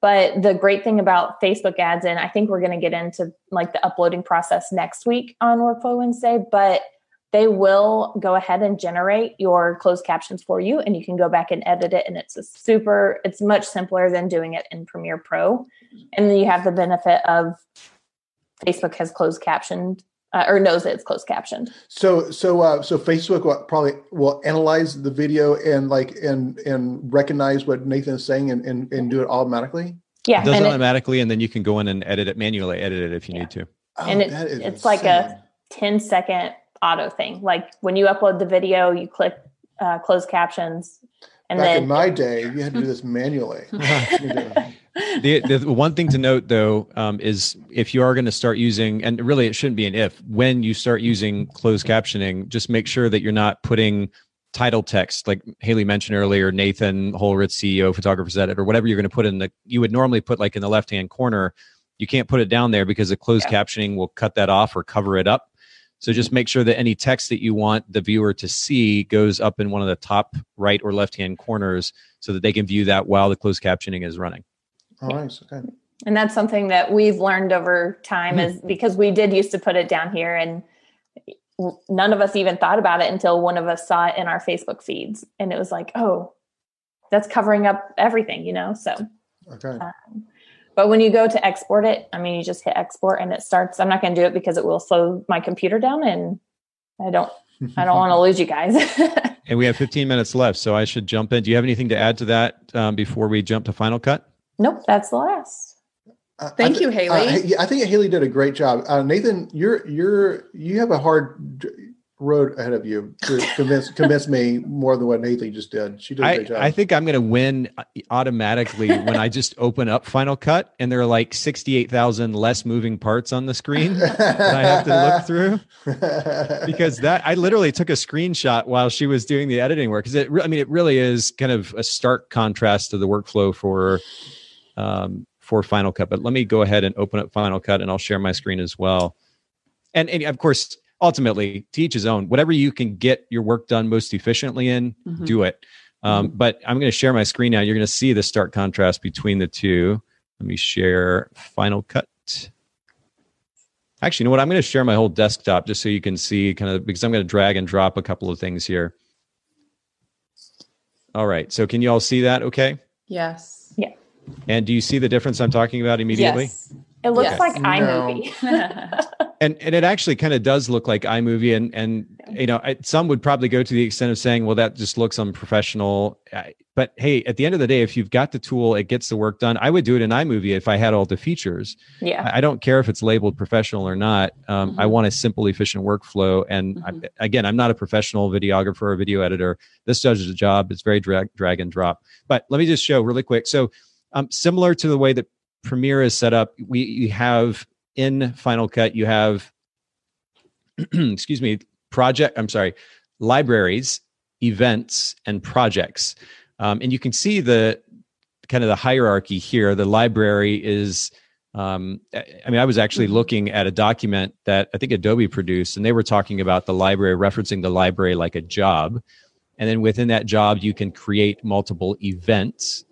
But the great thing about Facebook ads, and I think we're going to get into like the uploading process next week on Workflow Wednesday, but they will go ahead and generate your closed captions for you and you can go back and edit it and it's a super it's much simpler than doing it in premiere pro and then you have the benefit of facebook has closed captioned uh, or knows that it's closed captioned so so uh, so facebook will probably will analyze the video and like and and recognize what nathan is saying and and, and do it automatically yeah it does and automatically it, and then you can go in and edit it manually edit it if you yeah. need to oh, and it, it's insane. like a 10 second auto thing. Like when you upload the video, you click uh, closed captions. And Back then, in my day, you had to do this manually. the, the one thing to note though um, is if you are going to start using and really it shouldn't be an if when you start using closed captioning just make sure that you're not putting title text like haley mentioned earlier nathan holritz ceo photographer's edit or whatever you're going to put in the you would normally put like in the left hand corner you can't put it down there because the closed yeah. captioning will cut that off or cover it up so just make sure that any text that you want the viewer to see goes up in one of the top right or left hand corners so that they can view that while the closed captioning is running. All right. Okay. And that's something that we've learned over time is because we did used to put it down here and none of us even thought about it until one of us saw it in our Facebook feeds. And it was like, oh, that's covering up everything, you know? So, okay. Um, but when you go to export it, I mean, you just hit export and it starts. I'm not going to do it because it will slow my computer down, and I don't. I don't want to lose you guys. and we have 15 minutes left, so I should jump in. Do you have anything to add to that um, before we jump to Final Cut? Nope, that's the last. Uh, Thank th- you, Haley. Uh, I think Haley did a great job. Uh, Nathan, you're you're you have a hard road ahead of you to convince convince me more than what Nathan just did. She did a great job. I think I'm going to win uh, automatically when I just open up Final Cut and there are like 68,000 less moving parts on the screen that I have to look through. because that I literally took a screenshot while she was doing the editing work. Because it, I mean, it really is kind of a stark contrast to the workflow for um, for Final Cut. But let me go ahead and open up Final Cut and I'll share my screen as well. And, and of course, ultimately teach his own whatever you can get your work done most efficiently in mm-hmm. do it um, mm-hmm. but i'm going to share my screen now you're going to see the stark contrast between the two let me share final cut actually you know what i'm going to share my whole desktop just so you can see kind of because i'm going to drag and drop a couple of things here all right so can you all see that okay yes and do you see the difference i'm talking about immediately yes. It looks yes. like iMovie. and and it actually kind of does look like iMovie, and and you know some would probably go to the extent of saying, well, that just looks unprofessional. But hey, at the end of the day, if you've got the tool, it gets the work done. I would do it in iMovie if I had all the features. Yeah. I don't care if it's labeled professional or not. Um, mm-hmm. I want a simple, efficient workflow. And mm-hmm. I, again, I'm not a professional videographer or video editor. This does the job. It's very drag drag and drop. But let me just show really quick. So um, similar to the way that Premiere is set up, we you have in Final Cut, you have, excuse me, project, I'm sorry, libraries, events, and projects. Um, and you can see the kind of the hierarchy here. The library is, um, I mean, I was actually mm-hmm. looking at a document that I think Adobe produced, and they were talking about the library, referencing the library like a job. And then within that job, you can create multiple events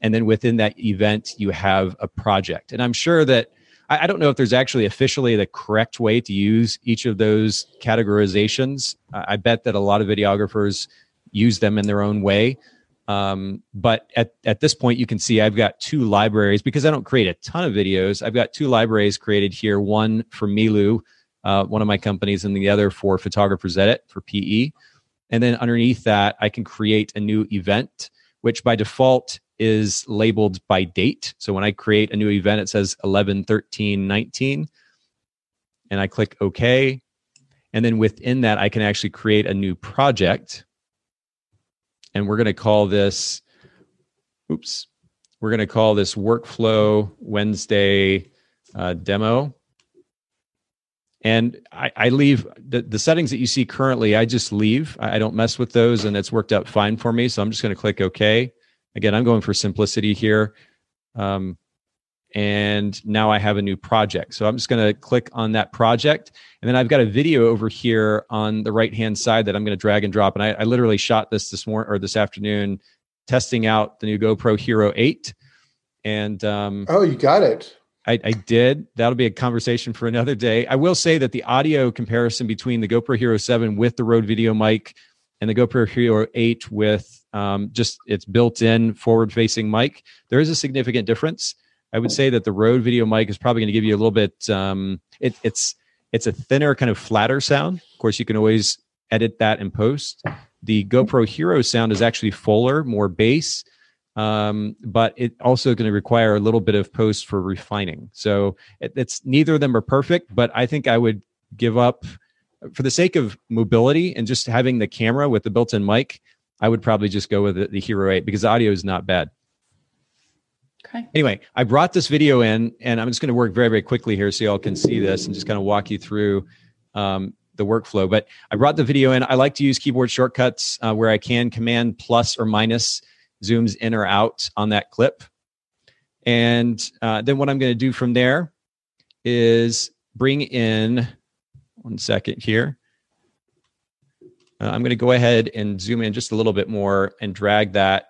and then within that event you have a project. And i'm sure that I, I don't know if there's actually officially the correct way to use each of those categorizations. I bet that a lot of videographers use them in their own way. Um, but at, at this point you can see i've got two libraries because i don't create a ton of videos. I've got two libraries created here one for Miilu uh, one of my companies and the other for photographers edit for pe and then underneath that i can create a new event which by default is labeled by date. So when I create a new event, it says 11, 13, 19. And I click OK. And then within that, I can actually create a new project. and we're going to call this, oops, we're going to call this workflow Wednesday uh, demo. And I, I leave the, the settings that you see currently, I just leave. I don't mess with those, and it's worked out fine for me. So I'm just going to click OK. Again, I'm going for simplicity here. Um, and now I have a new project. So I'm just going to click on that project. And then I've got a video over here on the right hand side that I'm going to drag and drop. And I, I literally shot this this morning or this afternoon, testing out the new GoPro Hero 8. And um, oh, you got it. I, I, did. That'll be a conversation for another day. I will say that the audio comparison between the GoPro Hero 7 with the Rode Video mic and the GoPro Hero 8 with um, just its built in forward facing mic, there is a significant difference. I would say that the Rode Video mic is probably going to give you a little bit. Um, it, it's it's a thinner, kind of flatter sound. Of course, you can always edit that in post. The GoPro Hero sound is actually fuller, more bass, um, but it also going to require a little bit of post for refining. So it, it's neither of them are perfect, but I think I would give up for the sake of mobility and just having the camera with the built-in mic. I would probably just go with the, the Hero 8 because the audio is not bad. Okay. Anyway, I brought this video in, and I'm just going to work very, very quickly here so y'all can see this and just kind of walk you through um, the workflow. But I brought the video in. I like to use keyboard shortcuts uh, where I can command plus or minus zooms in or out on that clip. And uh, then what I'm going to do from there is bring in one second here. Uh, I'm going to go ahead and zoom in just a little bit more and drag that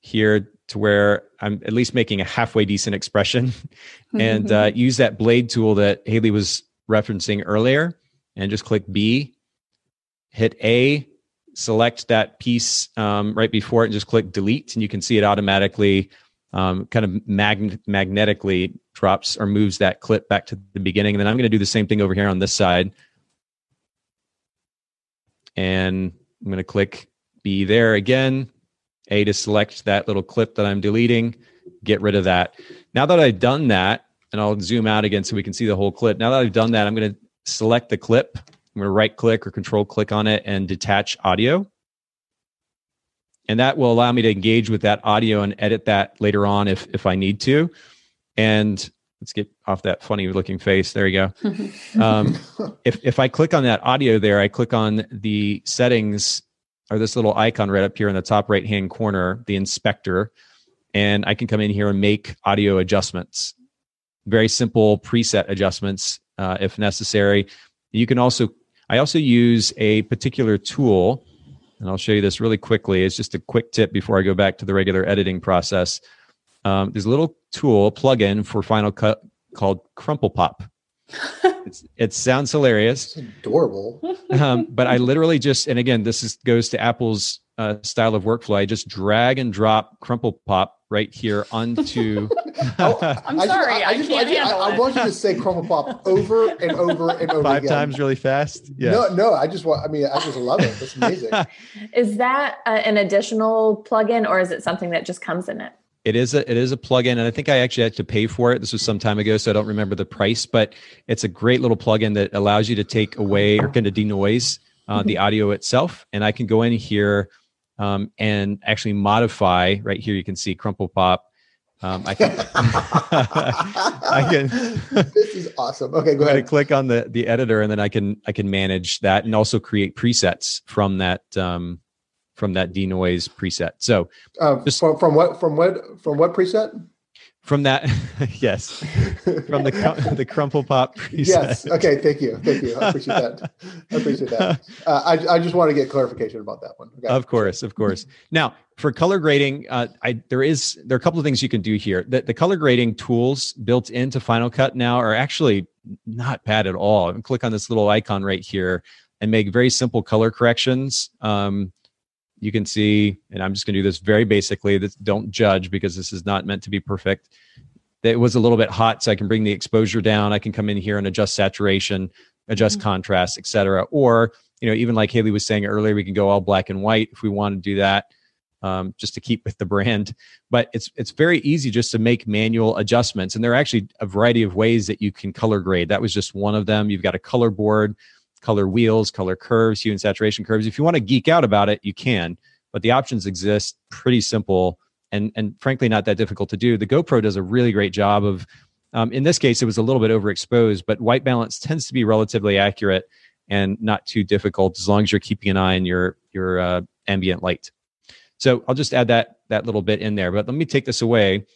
here to where I'm at least making a halfway decent expression and uh, use that blade tool that Haley was referencing earlier and just click B, hit A, select that piece um, right before it and just click delete and you can see it automatically um, kind of mag- magnetically drops or moves that clip back to the beginning. And then I'm going to do the same thing over here on this side. And I'm going to click B there again a to select that little clip that I'm deleting, get rid of that. Now that I've done that, and I'll zoom out again so we can see the whole clip. Now that I've done that, I'm going to select the clip. I'm going to right click or control click on it and detach audio. And that will allow me to engage with that audio and edit that later on if, if I need to. And let's get off that funny looking face. There you go. um, if, if I click on that audio there, I click on the settings or this little icon right up here in the top right hand corner, the inspector, and I can come in here and make audio adjustments. Very simple preset adjustments uh, if necessary. You can also, I also use a particular tool, and I'll show you this really quickly. It's just a quick tip before I go back to the regular editing process. Um, there's a little tool plugin for Final Cut called CrumplePop. it sounds hilarious. It's adorable. Um, but I literally just, and again, this is, goes to Apple's uh, style of workflow. I just drag and drop CrumplePop right here onto. oh, I'm I sorry, just, I, I, just, can't I, handle I, it. I want you to say CrumplePop over and over and over five again. times really fast. Yeah. No, no, I just want. I mean, I just love it. It's amazing. is that uh, an additional plugin, or is it something that just comes in it? It is a it is a plugin, and I think I actually had to pay for it. This was some time ago, so I don't remember the price. But it's a great little plugin that allows you to take away or kind of denoise uh, mm-hmm. the audio itself, and I can go in here um, and actually modify. Right here, you can see CrumplePop. Um, I can. I can. this is awesome. Okay, go ahead. click on the the editor, and then I can I can manage that and also create presets from that um, from that denoise preset. So uh, just, from, from what from what from what preset? From that, yes, from the the CrumplePop preset. Yes. Okay. Thank you. Thank you. I appreciate that. I appreciate that. Uh, I I just want to get clarification about that one. Okay. Of course, of course. Now for color grading, uh, I there is there are a couple of things you can do here. The, the color grading tools built into Final Cut now are actually not bad at all. And click on this little icon right here and make very simple color corrections. Um, you can see, and I'm just going to do this very basically. This, don't judge because this is not meant to be perfect. It was a little bit hot, so I can bring the exposure down. I can come in here and adjust saturation, adjust mm-hmm. contrast, etc. Or you know, even like Haley was saying earlier, we can go all black and white if we want to do that, um, just to keep with the brand. But it's it's very easy just to make manual adjustments, and there are actually a variety of ways that you can color grade. That was just one of them. You've got a color board color wheels, color curves, hue and saturation curves. If you want to geek out about it, you can, but the options exist. Pretty simple and and frankly not that difficult to do. The GoPro does a really great job of. Um, in this case, it was a little bit overexposed, but white balance tends to be relatively accurate and not too difficult as long as you're keeping an eye on your your uh, ambient light. So I'll just add that that little bit in there. But let me take this away.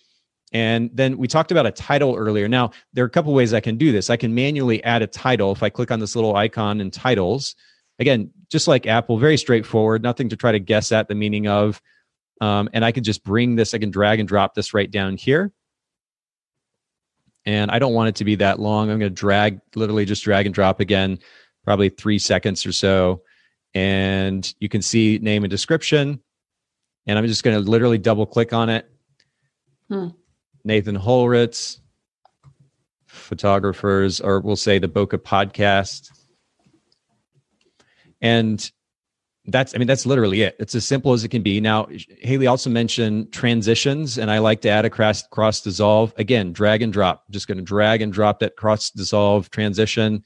And then we talked about a title earlier. Now, there are a couple ways I can do this. I can manually add a title if I click on this little icon in titles. Again, just like Apple, very straightforward, nothing to try to guess at the meaning of. Um, and I can just bring this, I can drag and drop this right down here. And I don't want it to be that long. I'm going to drag, literally just drag and drop again, probably three seconds or so. And you can see name and description and I'm just going to literally double click on it. Hmm. Nathan Holritz, photographers, or we'll say the Bokeh podcast. And that's, I mean, that's literally it. It's as simple as it can be. Now, Haley also mentioned transitions, and I like to add a cross, cross dissolve. Again, drag and drop. I'm just going to drag and drop that cross dissolve transition.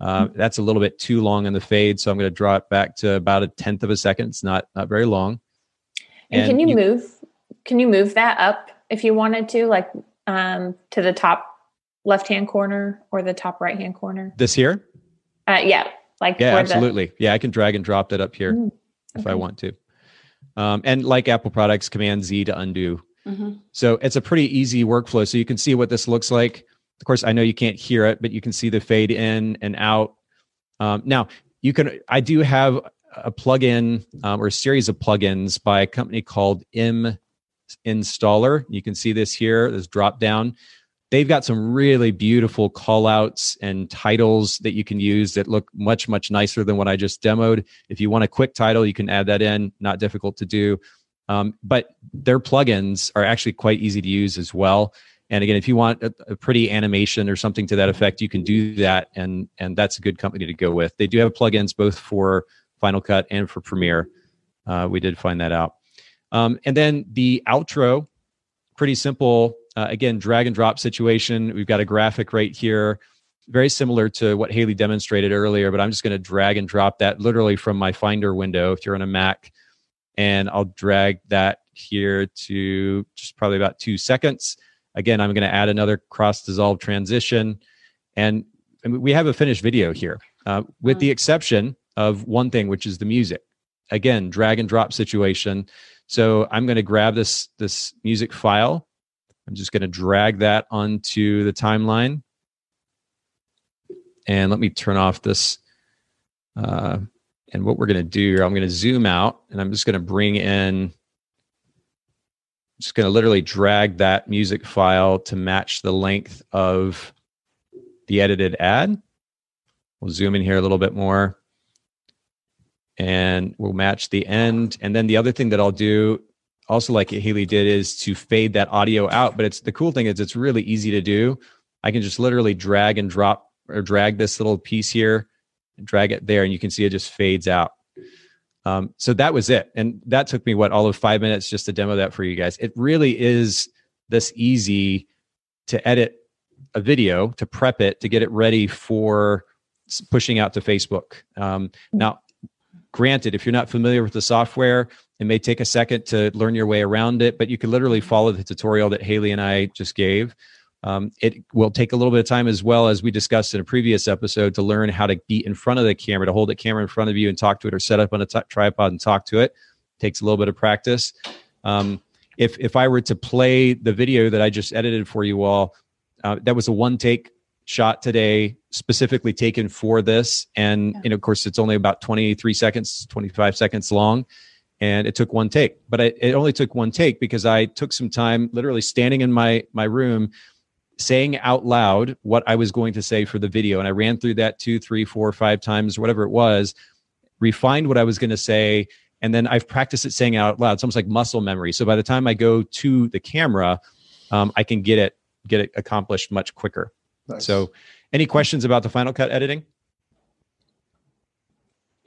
Uh, that's a little bit too long in the fade, so I'm going to draw it back to about a tenth of a second. It's not not very long. And, and can you, you, move? Can you move that up if you wanted to, like um, to the top left hand corner or the top right hand corner? This here? Uh, yeah, like yeah, absolutely. The... Yeah, I can drag and drop that up here mm, okay. if I want to. Um, and like Apple products, Command Z to undo. Mm-hmm. So it's a pretty easy workflow. So you can see what this looks like. Of course, I know you can't hear it, but you can see the fade in and out. Um, now you can. I do have a plugin um, or a series of plugins by a company called M Installer. You can see this here, this drop down. They've got some really beautiful callouts and titles that you can use that look much, much nicer than what I just demoed. If you want a quick title, you can add that in, not difficult to do. Um, but their plugins are actually quite easy to use as well. And again, if you want a, a, pretty animation or something to that effect, you can do that, and and that's a good company to go with. They do have plugins both for Final Cut and for Premiere. Uh, we did find that out. Um, and then the outro, pretty simple. Uh, again, drag and drop situation. We've got a graphic right here, very similar to what Haley demonstrated earlier, but I'm just going to drag and drop that literally from my Finder window if you're on a Mac. And I'll drag that here to just probably about two seconds. Again, I'm going to add another cross dissolve transition. And, and we have a finished video here, uh, with the exception of one thing, which is the music. Again, drag and drop situation. So I'm going to grab this this music file. I'm just going to drag that onto the timeline. And let me turn off this. Uh, and what we're going to do, here, I'm going to zoom out and I'm just going to bring in, just going to literally drag that music file to match the length of the edited ad. We'll zoom in here a little bit more and we'll match the end. And then the other thing that I'll do, also like Haley did, is to fade that audio out. But it's the cool thing is it's really easy to do. I can just literally drag and drop or drag this little piece here, drag it there, and you can see it just fades out. Um, so that was it, and that took me what all of five minutes just to demo that for you guys. It really is this easy to edit a video, to prep it, to get it ready for pushing out to Facebook. Um, now, Granted, if you're not familiar with the software, it may take a second to learn your way around it, but you can literally follow the tutorial that Haley and I just gave. Um, it will take a little bit of time as well as we discussed in a previous episode to learn how to be in front of the camera, to hold the camera in front of you and talk to it, or set up on a t- tripod and talk to it. Takes a little bit of practice. Um, if if I were to play the video that I just edited for you all, uh, that was a one take shot today specifically taken for this. And yeah. and of course it's only about 23 seconds 25 seconds long. And it took one take but I, it only took one take because i took some time literally standing in my my room saying out loud what i was going to say for the video. And i ran through that two three four five times whatever it was refined what i was going to say. And then i've practiced it saying out loud. It's almost like muscle memory. So by the time i go to the camera um, i can get it get it accomplished much quicker Nice. So, any questions about the Final Cut editing?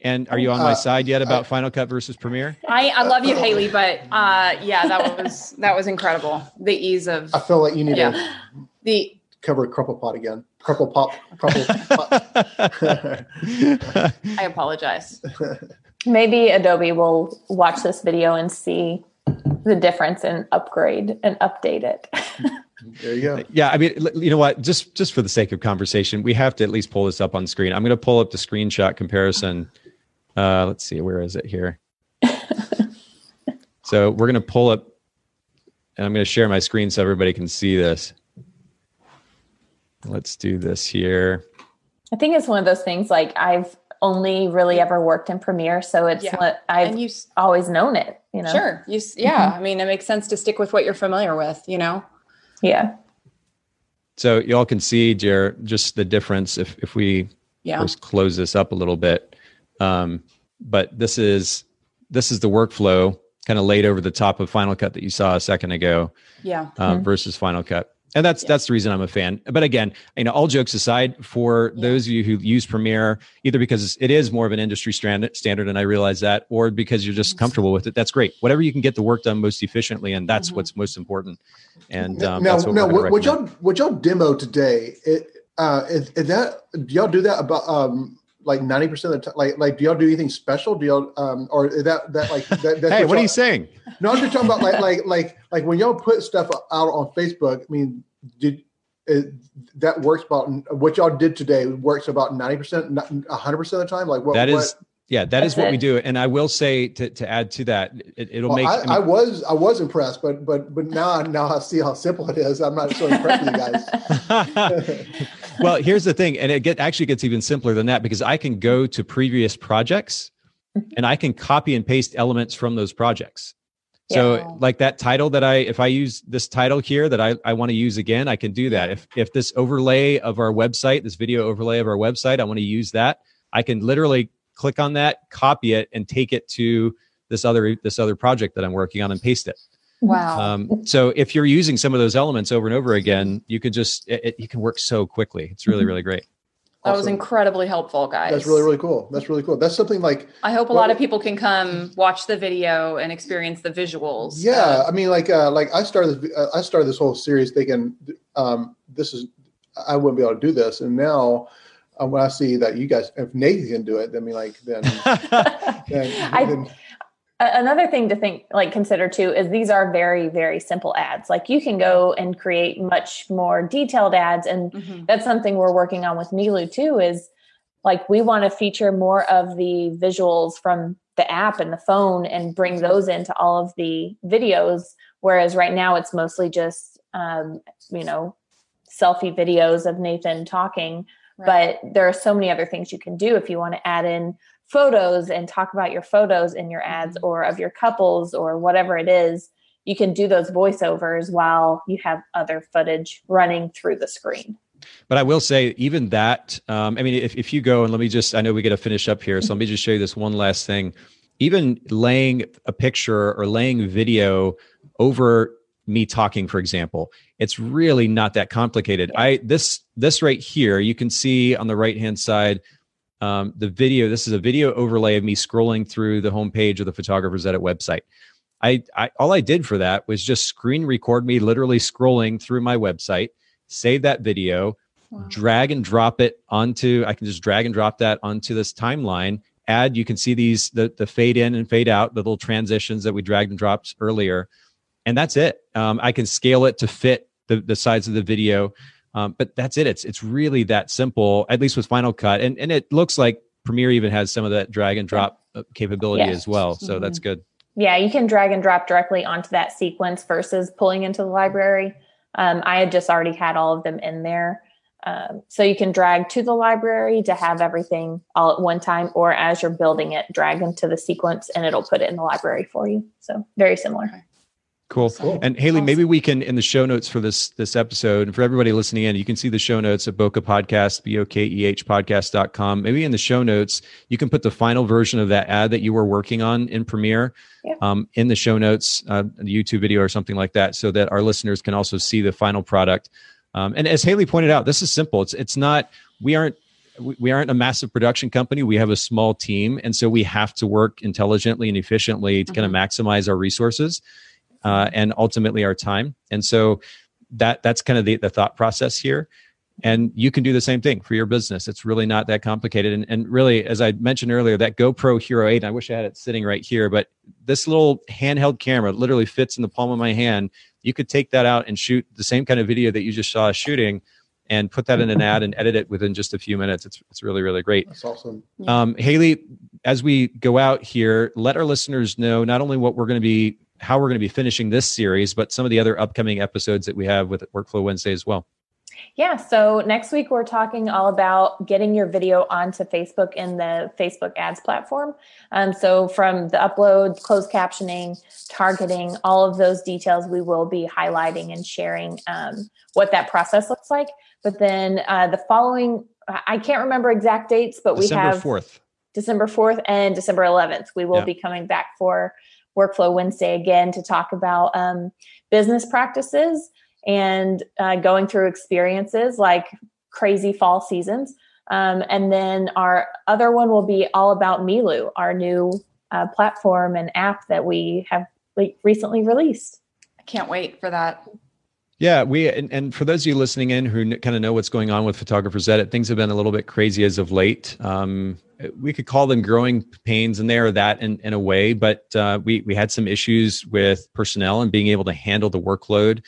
And are you on my uh, side yet about I, Final Cut versus Premiere? I, I love you, Haley, but uh, yeah, that was that was incredible. The ease of I feel like you need yeah. the cover crumple pot again. CrumplePop. Crumple pot. I apologize. Maybe Adobe will watch this video and see the difference and upgrade and update it. there you go. Yeah, I mean, you know what? Just just for the sake of conversation, we have to at least pull this up on screen. I'm going to pull up the screenshot comparison. Uh, let's see, where is it here? so we're going to pull up, and I'm going to share my screen so everybody can see this. Let's do this here. I think it's one of those things like I've only really ever worked in Premiere, so it's yeah. what I've and you, always known it. You know, sure, you yeah. Mm-hmm. I mean, it makes sense to stick with what you're familiar with. You know, yeah. So y'all can see, Jer, just the difference if if we yeah. first close this up a little bit. Um, but this is this is the workflow kind of laid over the top of Final Cut that you saw a second ago. Yeah. Um, mm-hmm. Versus Final Cut and that's yeah. that's the reason I'm a fan. But again, you know, all jokes aside, for yeah. those of you who use Premiere, either because it is more of an industry standard, standard, and I realize that, or because you're just comfortable with it, that's great. Whatever you can get the work done most efficiently, and that's mm-hmm. what's most important. And um, now, what now, what, y'all what y'all demo today? It, uh, is, is that do y'all do that about um like 90% of the time like like do y'all do anything special? Do y'all um or is that that like that, hey what, what are you saying? No i'm just talking about like like like like when y'all put stuff out on facebook i mean did it, that works about what y'all did today works about 90% 100% of the time? Like what that is what, yeah that is what it. we do and i will say to, to add to that it, will well, make I, I, mean, I, was i was impressed but but but now now i see how simple it is. I'm not so impressed with you guys well here's the thing and it get, actually gets even simpler than that because i can go to previous projects mm-hmm. and i can copy and paste elements from those projects so yeah. like that title that I if I use this title here that I, I want to use again, I can do that. If if this overlay of our website, this video overlay of our website, I want to use that, I can literally click on that, copy it, and take it to this other this other project that I'm working on and paste it. Wow. Um, so if you're using some of those elements over and over again, you can just it, it, you can work so quickly. It's really mm-hmm. really great. That was incredibly helpful, guys. That's really, really cool. That's really cool. That's something like I hope a well, lot of people can come watch the video and experience the visuals. Yeah, I mean, like, uh, like I started, this, uh, I started this whole series thinking, um, this is, I wouldn't be able to do this, and now uh, when I see that you guys, if Nathan can do it, then I mean, like, then, then, I, then another thing to think like consider too is these are very very simple ads like you can go and create much more detailed ads and mm-hmm. that's something we're working on with Miilu too is like we want to feature more of the visuals from the app and the phone and bring those into all of the videos whereas right now it's mostly just um, you know selfie videos of nathan talking right. but there are so many other things you can do if you want to add in photos and talk about your photos in your ads mm-hmm. or of your couples or whatever it is, you can do those voiceovers while you have other footage running through the screen. But I will say, even that, um, I mean, if, if you go and let me just, I know we got to finish up here. So let me just show you this one last thing. Even laying a picture or laying video over me talking for example it's really not that complicated i this this right here you can see on the right hand side um, the video. This is a video overlay of me scrolling through the homepage of the Photographers Edit website. I, I all I did for that was just screen record me literally scrolling through my website, save that video, wow. drag and drop it onto. I can just drag and drop that onto this timeline. Add. You can see these the the fade in and fade out, the little transitions that we dragged and dropped earlier, and that's it. Um, I can scale it to fit the the size of the video. Um, but that's it. It's it's really that simple, at least with Final Cut, and and it looks like Premiere even has some of that drag and drop uh, capability yes. as well. So mm-hmm. that's good. Yeah, you can drag and drop directly onto that sequence versus pulling into the library. Um, I had just already had all of them in there. Um, so you can drag to the library to have everything all at one time, or as you're building it, drag into the sequence and it'll put it in the library for you. So very similar. Cool. cool. And Haley, awesome. maybe we can in the show notes for this this episode, and for everybody listening in, you can see the show notes at Bokeh Podcast, B O K E H podcast.com. Maybe in the show notes, you can put the final version of that ad that you were working on in Premiere yeah. um, in the show notes, uh, the YouTube video or something like that, so that our listeners can also see the final product. Um, and as Haley pointed out, this is simple. It's it's not we aren't we aren't a massive production company. We have a small team, and so we have to work intelligently and efficiently to mm-hmm. kind of maximize our resources uh, and ultimately our time. And so that that's kind of the, the thought process here. And you can do the same thing for your business. It's really not that complicated. And, and really as i mentioned earlier that gopro hero 8 i wish i had it sitting right here but this little handheld camera literally fits in the palm of my hand. You could take that out and shoot the same kind of video that you just saw shooting and put that in an ad and edit it within just a few minutes. It's, it's really really great. That's awesome. Um, haley as we go out here let our listeners know not only what we're going to be how we're going to be finishing this series but some of the other upcoming episodes that we have with workflow wednesday as well yeah. So next week, we're talking all about getting your video onto Facebook in the Facebook ads platform. Um, so, from the upload, closed captioning, targeting, all of those details, we will be highlighting and sharing um, what that process looks like. But then uh, the following, I can't remember exact dates, but December we have 4th. December 4th and December 11th. We will yeah. be coming back for Workflow Wednesday again to talk about um, business practices and uh, going through experiences like crazy fall seasons. Um, and then our other one will be all about Miilu, our new uh, platform and app that we have recently released. I can't wait for that. Yeah, we and, and for those of you listening in who kind of know what's going on with Photographers Edit, things have been a little bit crazy as of late. Um, we could call them growing pains, and they are that in, in a way. But uh, we we had some issues with personnel and being able to handle the workload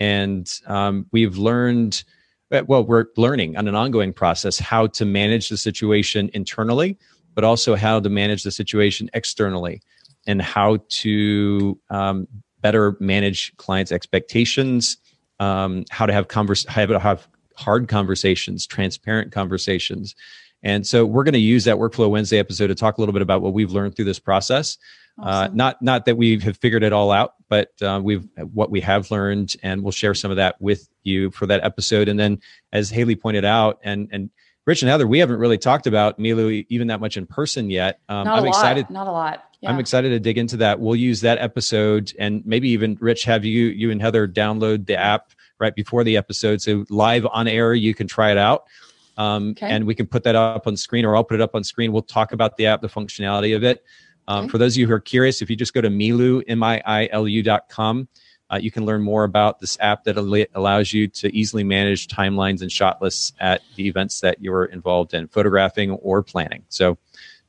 and um, we've learned uh, well we're learning on an ongoing process how to manage the situation internally but also how to manage the situation externally and how to um, better manage clients expectations um, how to have, converse, have, have hard conversations transparent conversations and so we're going to use that workflow wednesday episode to talk a little bit about what we've learned through this process uh, awesome. Uh, not not that we have figured it all out, but uh, we've what we have learned, and we'll share some of that with you for that episode. And then, as Haley pointed out, and and Rich and Heather, we haven't really talked about Miilu even that much in person yet. Um, not I'm a excited. Lot. Not a lot. Yeah. I'm excited to dig into that. We'll use that episode, and maybe even Rich have you you and Heather download the app right before the episode, so live on air you can try it out. Um, okay. And we can put that up on screen, or I'll put it up on screen. We'll talk about the app, the functionality of it. Um, okay. For those of you who are curious, if you just go to Miilu, M-I-I-L-U dot com, uh, you can learn more about this app that al- allows you to easily manage timelines and shot lists at the events that you're involved in, photographing or planning. So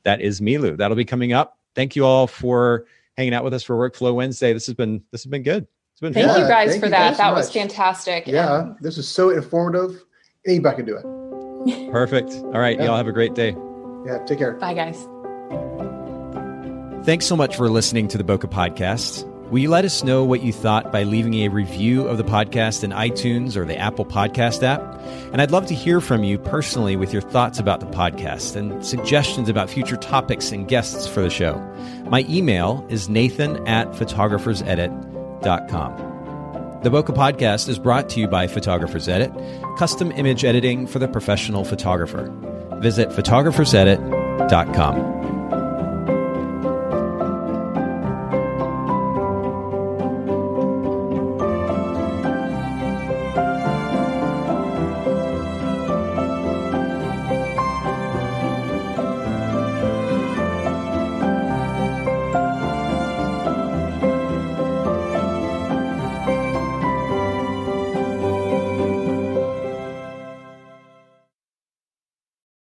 that is Miilu. That'll be coming up. Thank you all for hanging out with us for Workflow Wednesday. This has been this has been good. It's been thank fun. you guys for you that. That so was fantastic. Yeah, and- this is so informative. Anybody can do it. Perfect. All right, yeah. y'all have a great day. Yeah, take care. Bye, guys. Thanks so much for listening to the Bokeh Podcast. Will you let us know what you thought by leaving a review of the podcast in iTunes or the Apple Podcast app? And I'd love to hear from you personally with your thoughts about the podcast and suggestions about future topics and guests for the show. My email is nathan at photographersedit.com. The Bokeh Podcast is brought to you by Photographers Edit, custom image editing for the professional photographer. Visit photographersedit.com.